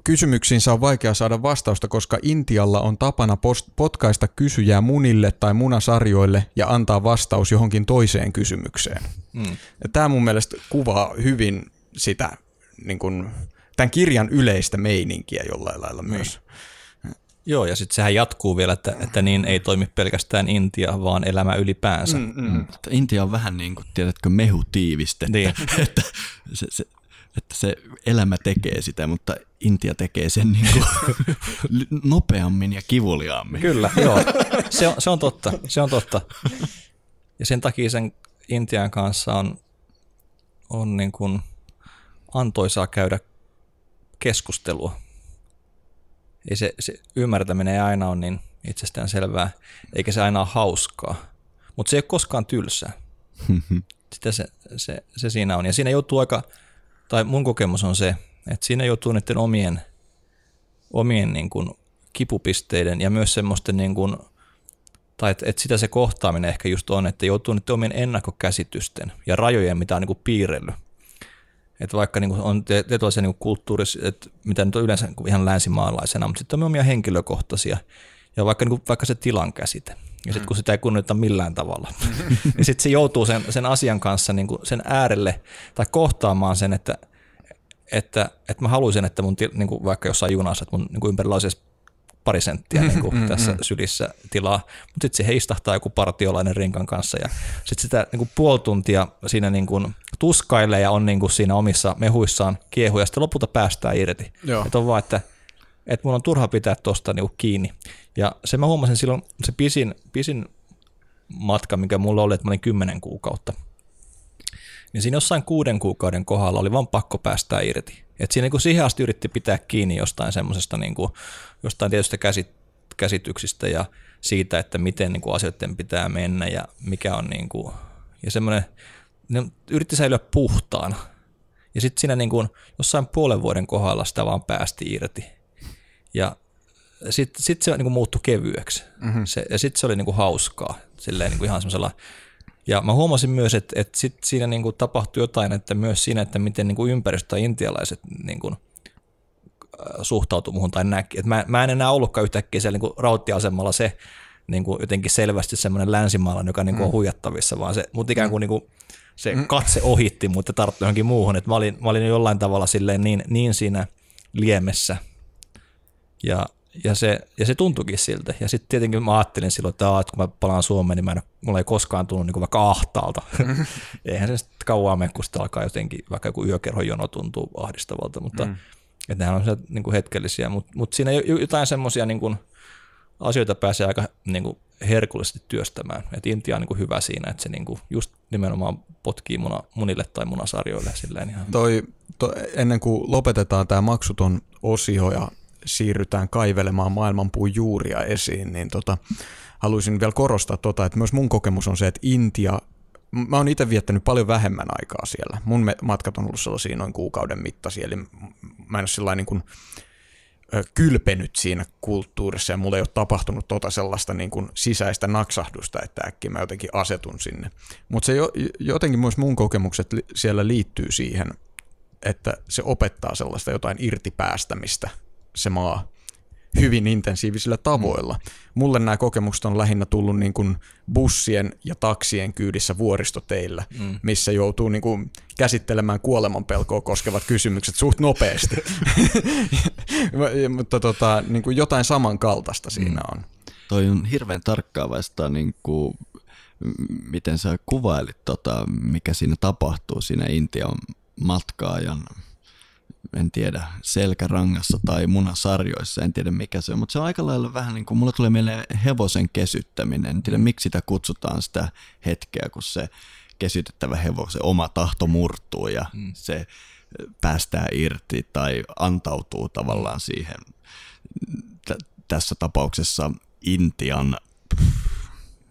kysymyksiinsä on vaikea saada vastausta, koska Intialla on tapana post- potkaista kysyjää munille tai munasarjoille ja antaa vastaus johonkin toiseen kysymykseen. Mm. Tämä mun mielestä kuvaa hyvin sitä niin kun, tämän kirjan yleistä meininkiä jollain lailla niin. myös. Joo, ja sitten sehän jatkuu vielä, että, että niin ei toimi pelkästään Intia, vaan elämä ylipäänsä. Mm, mm. Mm. Intia on vähän niin kuin, tiedätkö, mehutiiviste, niin. että, se, se, että se elämä tekee sitä, mutta Intia tekee sen niin kuin nopeammin ja kivuliaammin. Kyllä, joo. Se on, se on totta, se on totta. Ja sen takia sen Intian kanssa on, on niin kuin antoisaa käydä keskustelua ei se, se ymmärtäminen ei aina ole niin itsestään selvää, eikä se aina ole hauskaa. Mutta se ei ole koskaan tylsää. Sitä se, se, se siinä on. Ja siinä joutuu aika, tai mun kokemus on se, että siinä joutuu niiden omien, omien niin kuin kipupisteiden ja myös semmoisten, niin kuin, tai että, että sitä se kohtaaminen ehkä just on, että joutuu niiden omien ennakkokäsitysten ja rajojen, mitä on niin kuin piirrellyt että vaikka niin kuin on tietynlaisia niin kulttuurissa, että mitä nyt on yleensä ihan länsimaalaisena, mutta sitten on omia henkilökohtaisia ja vaikka, niin kuin, vaikka se tilan käsite. Ja sitten kun sitä ei kunnioita millään tavalla, niin sitten se joutuu sen, sen asian kanssa niin kuin sen äärelle tai kohtaamaan sen, että, että, että mä haluaisin, että mun niin kuin vaikka jossain junassa, että mun niin kuin ympärillä olisi pari senttiä niin kuin tässä sylissä tilaa, mutta sitten se heistahtaa joku partiolainen rinkan kanssa ja sitten sitä niin kuin puoli tuntia siinä niin kuin tuskailee ja on niin kuin siinä omissa mehuissaan kiehu ja sitten lopulta päästään irti. Että on vaan, että, että mun on turha pitää tuosta niin kiinni. Ja se mä huomasin silloin, se pisin, pisin matka, mikä mulla oli, että mä olin kymmenen kuukautta. Niin siinä jossain kuuden kuukauden kohdalla oli vaan pakko päästä irti. Et siinä niin kuin siihen asti yritti pitää kiinni jostain semmoisesta niin kuin, jostain tietystä käsit, peruskäsityksistä ja siitä, että miten niin kuin asioiden pitää mennä ja mikä on niin kuin, ja semmoinen, ne yritti säilyä puhtaana. Ja sitten siinä niin kuin, jossain puolen vuoden kohdalla sitä vaan päästi irti. Ja sitten sit se niin muuttui kevyeksi. Mm-hmm. Se, ja sitten se oli niin kuin hauskaa, silleen niin kuin ihan semmoisella ja mä huomasin myös, että, että sit siinä niin kuin tapahtui jotain, että myös siinä, että miten niin kuin ympäristö- ja intialaiset niin kuin, suhtautui muuhun tai näki. Et mä, mä en enää ollutkaan yhtäkkiä siellä niin rauttiasemalla se niin kuin jotenkin selvästi semmoinen länsimaalainen, joka niin kuin mm. on huijattavissa, vaan se, mutta ikään kuin, niin kuin se mm. katse ohitti, mutta tarttui johonkin muuhun. Et mä, olin, mä olin jollain tavalla silleen niin, niin siinä liemessä. Ja ja se, ja se tuntuikin siltä. Ja sitten tietenkin mä ajattelin silloin, että, että kun mä palaan Suomeen, niin mä en, mulla ei koskaan tullut niin vaikka ahtaalta. Eihän se sitten kauan mene, kun sitä alkaa jotenkin, vaikka joku yökerhojono tuntuu ahdistavalta, mutta mm. että nehän on se, niin kuin hetkellisiä. Mutta mut siinä jotain semmoisia niin asioita pääsee aika niin kuin herkullisesti työstämään. Et Intia on niin kuin hyvä siinä, että se niin kuin just nimenomaan potkii muna, munille tai munasarjoille. Silleen ihan. Toi, to, ennen kuin lopetetaan tämä maksuton osio ja siirrytään kaivelemaan maailmanpuun juuria esiin, niin tota, haluaisin vielä korostaa tota, että myös mun kokemus on se, että Intia, mä oon itse viettänyt paljon vähemmän aikaa siellä. Mun matkat on ollut sellaisia noin kuukauden mittaisia, eli mä en ole niin kuin, kylpenyt siinä kulttuurissa ja mulla ei ole tapahtunut tota sellaista niin kuin sisäistä naksahdusta, että äkkiä mä jotenkin asetun sinne. Mutta se jo, jotenkin myös mun kokemukset siellä liittyy siihen, että se opettaa sellaista jotain irtipäästämistä se maa hyvin intensiivisillä tavoilla. Mm. Mulle nämä kokemukset on lähinnä tullut niin kuin bussien ja taksien kyydissä vuoristoteillä, mm. missä joutuu niin kuin käsittelemään kuolemanpelkoa koskevat kysymykset suht nopeasti. Mutta tota, niin kuin jotain samankaltaista siinä mm. on. Toi on hirveän tarkkaavaista, niin kuin, miten sä kuvailit, tota, mikä siinä tapahtuu siinä Intian matkaajan en tiedä, selkärangassa tai munasarjoissa, en tiedä mikä se on, mutta se on aika lailla vähän niin kuin, mulla tulee mieleen hevosen kesyttäminen, en tiedä miksi sitä kutsutaan sitä hetkeä, kun se kesytettävä hevosen oma tahto murtuu ja mm. se päästää irti tai antautuu tavallaan siihen, t- tässä tapauksessa Intian,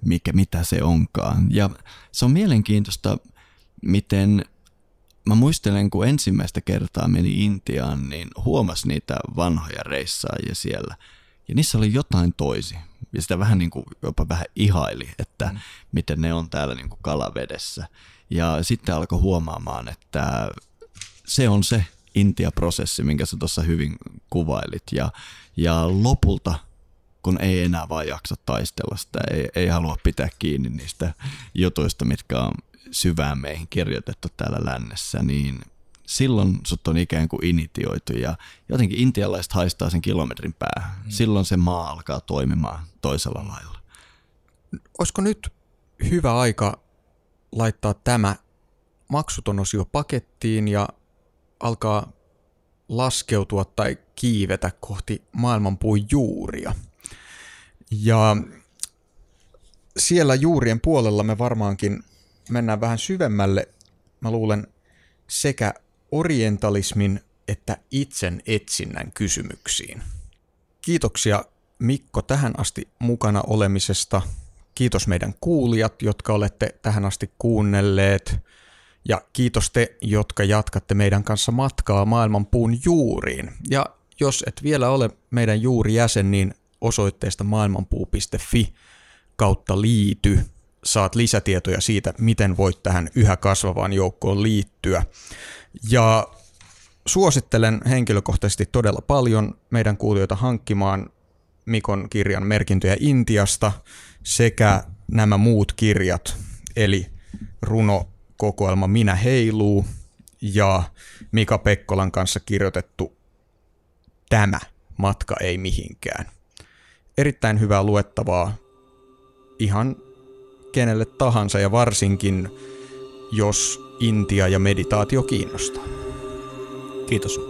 mikä, mitä se onkaan. Ja se on mielenkiintoista, miten mä muistelen, kun ensimmäistä kertaa meni Intiaan, niin huomasi niitä vanhoja reissaajia siellä. Ja niissä oli jotain toisi. Ja sitä vähän niin kuin jopa vähän ihaili, että mm. miten ne on täällä niin kuin kalavedessä. Ja sitten alkoi huomaamaan, että se on se Intia-prosessi, minkä sä tuossa hyvin kuvailit. Ja, ja lopulta, kun ei enää vaan jaksa taistella sitä, ei, ei halua pitää kiinni niistä jutuista, mitkä on syvään meihin kirjoitettu täällä lännessä, niin silloin sut on ikään kuin initioitu ja jotenkin intialaiset haistaa sen kilometrin päähän. Mm. Silloin se maa alkaa toimimaan toisella lailla. Olisiko nyt hyvä aika laittaa tämä maksuton osio pakettiin ja alkaa laskeutua tai kiivetä kohti maailmanpuun juuria. Ja siellä juurien puolella me varmaankin mennään vähän syvemmälle, mä luulen, sekä orientalismin että itsen etsinnän kysymyksiin. Kiitoksia Mikko tähän asti mukana olemisesta. Kiitos meidän kuulijat, jotka olette tähän asti kuunnelleet. Ja kiitos te, jotka jatkatte meidän kanssa matkaa maailman puun juuriin. Ja jos et vielä ole meidän juurijäsen, niin osoitteesta maailmanpuu.fi kautta liity saat lisätietoja siitä, miten voit tähän yhä kasvavaan joukkoon liittyä. Ja suosittelen henkilökohtaisesti todella paljon meidän kuulijoita hankkimaan Mikon kirjan merkintöjä Intiasta sekä nämä muut kirjat, eli runokokoelma Minä heiluu ja Mika Pekkolan kanssa kirjoitettu Tämä matka ei mihinkään. Erittäin hyvää luettavaa ihan kenelle tahansa ja varsinkin, jos Intia ja meditaatio kiinnostaa. Kiitos.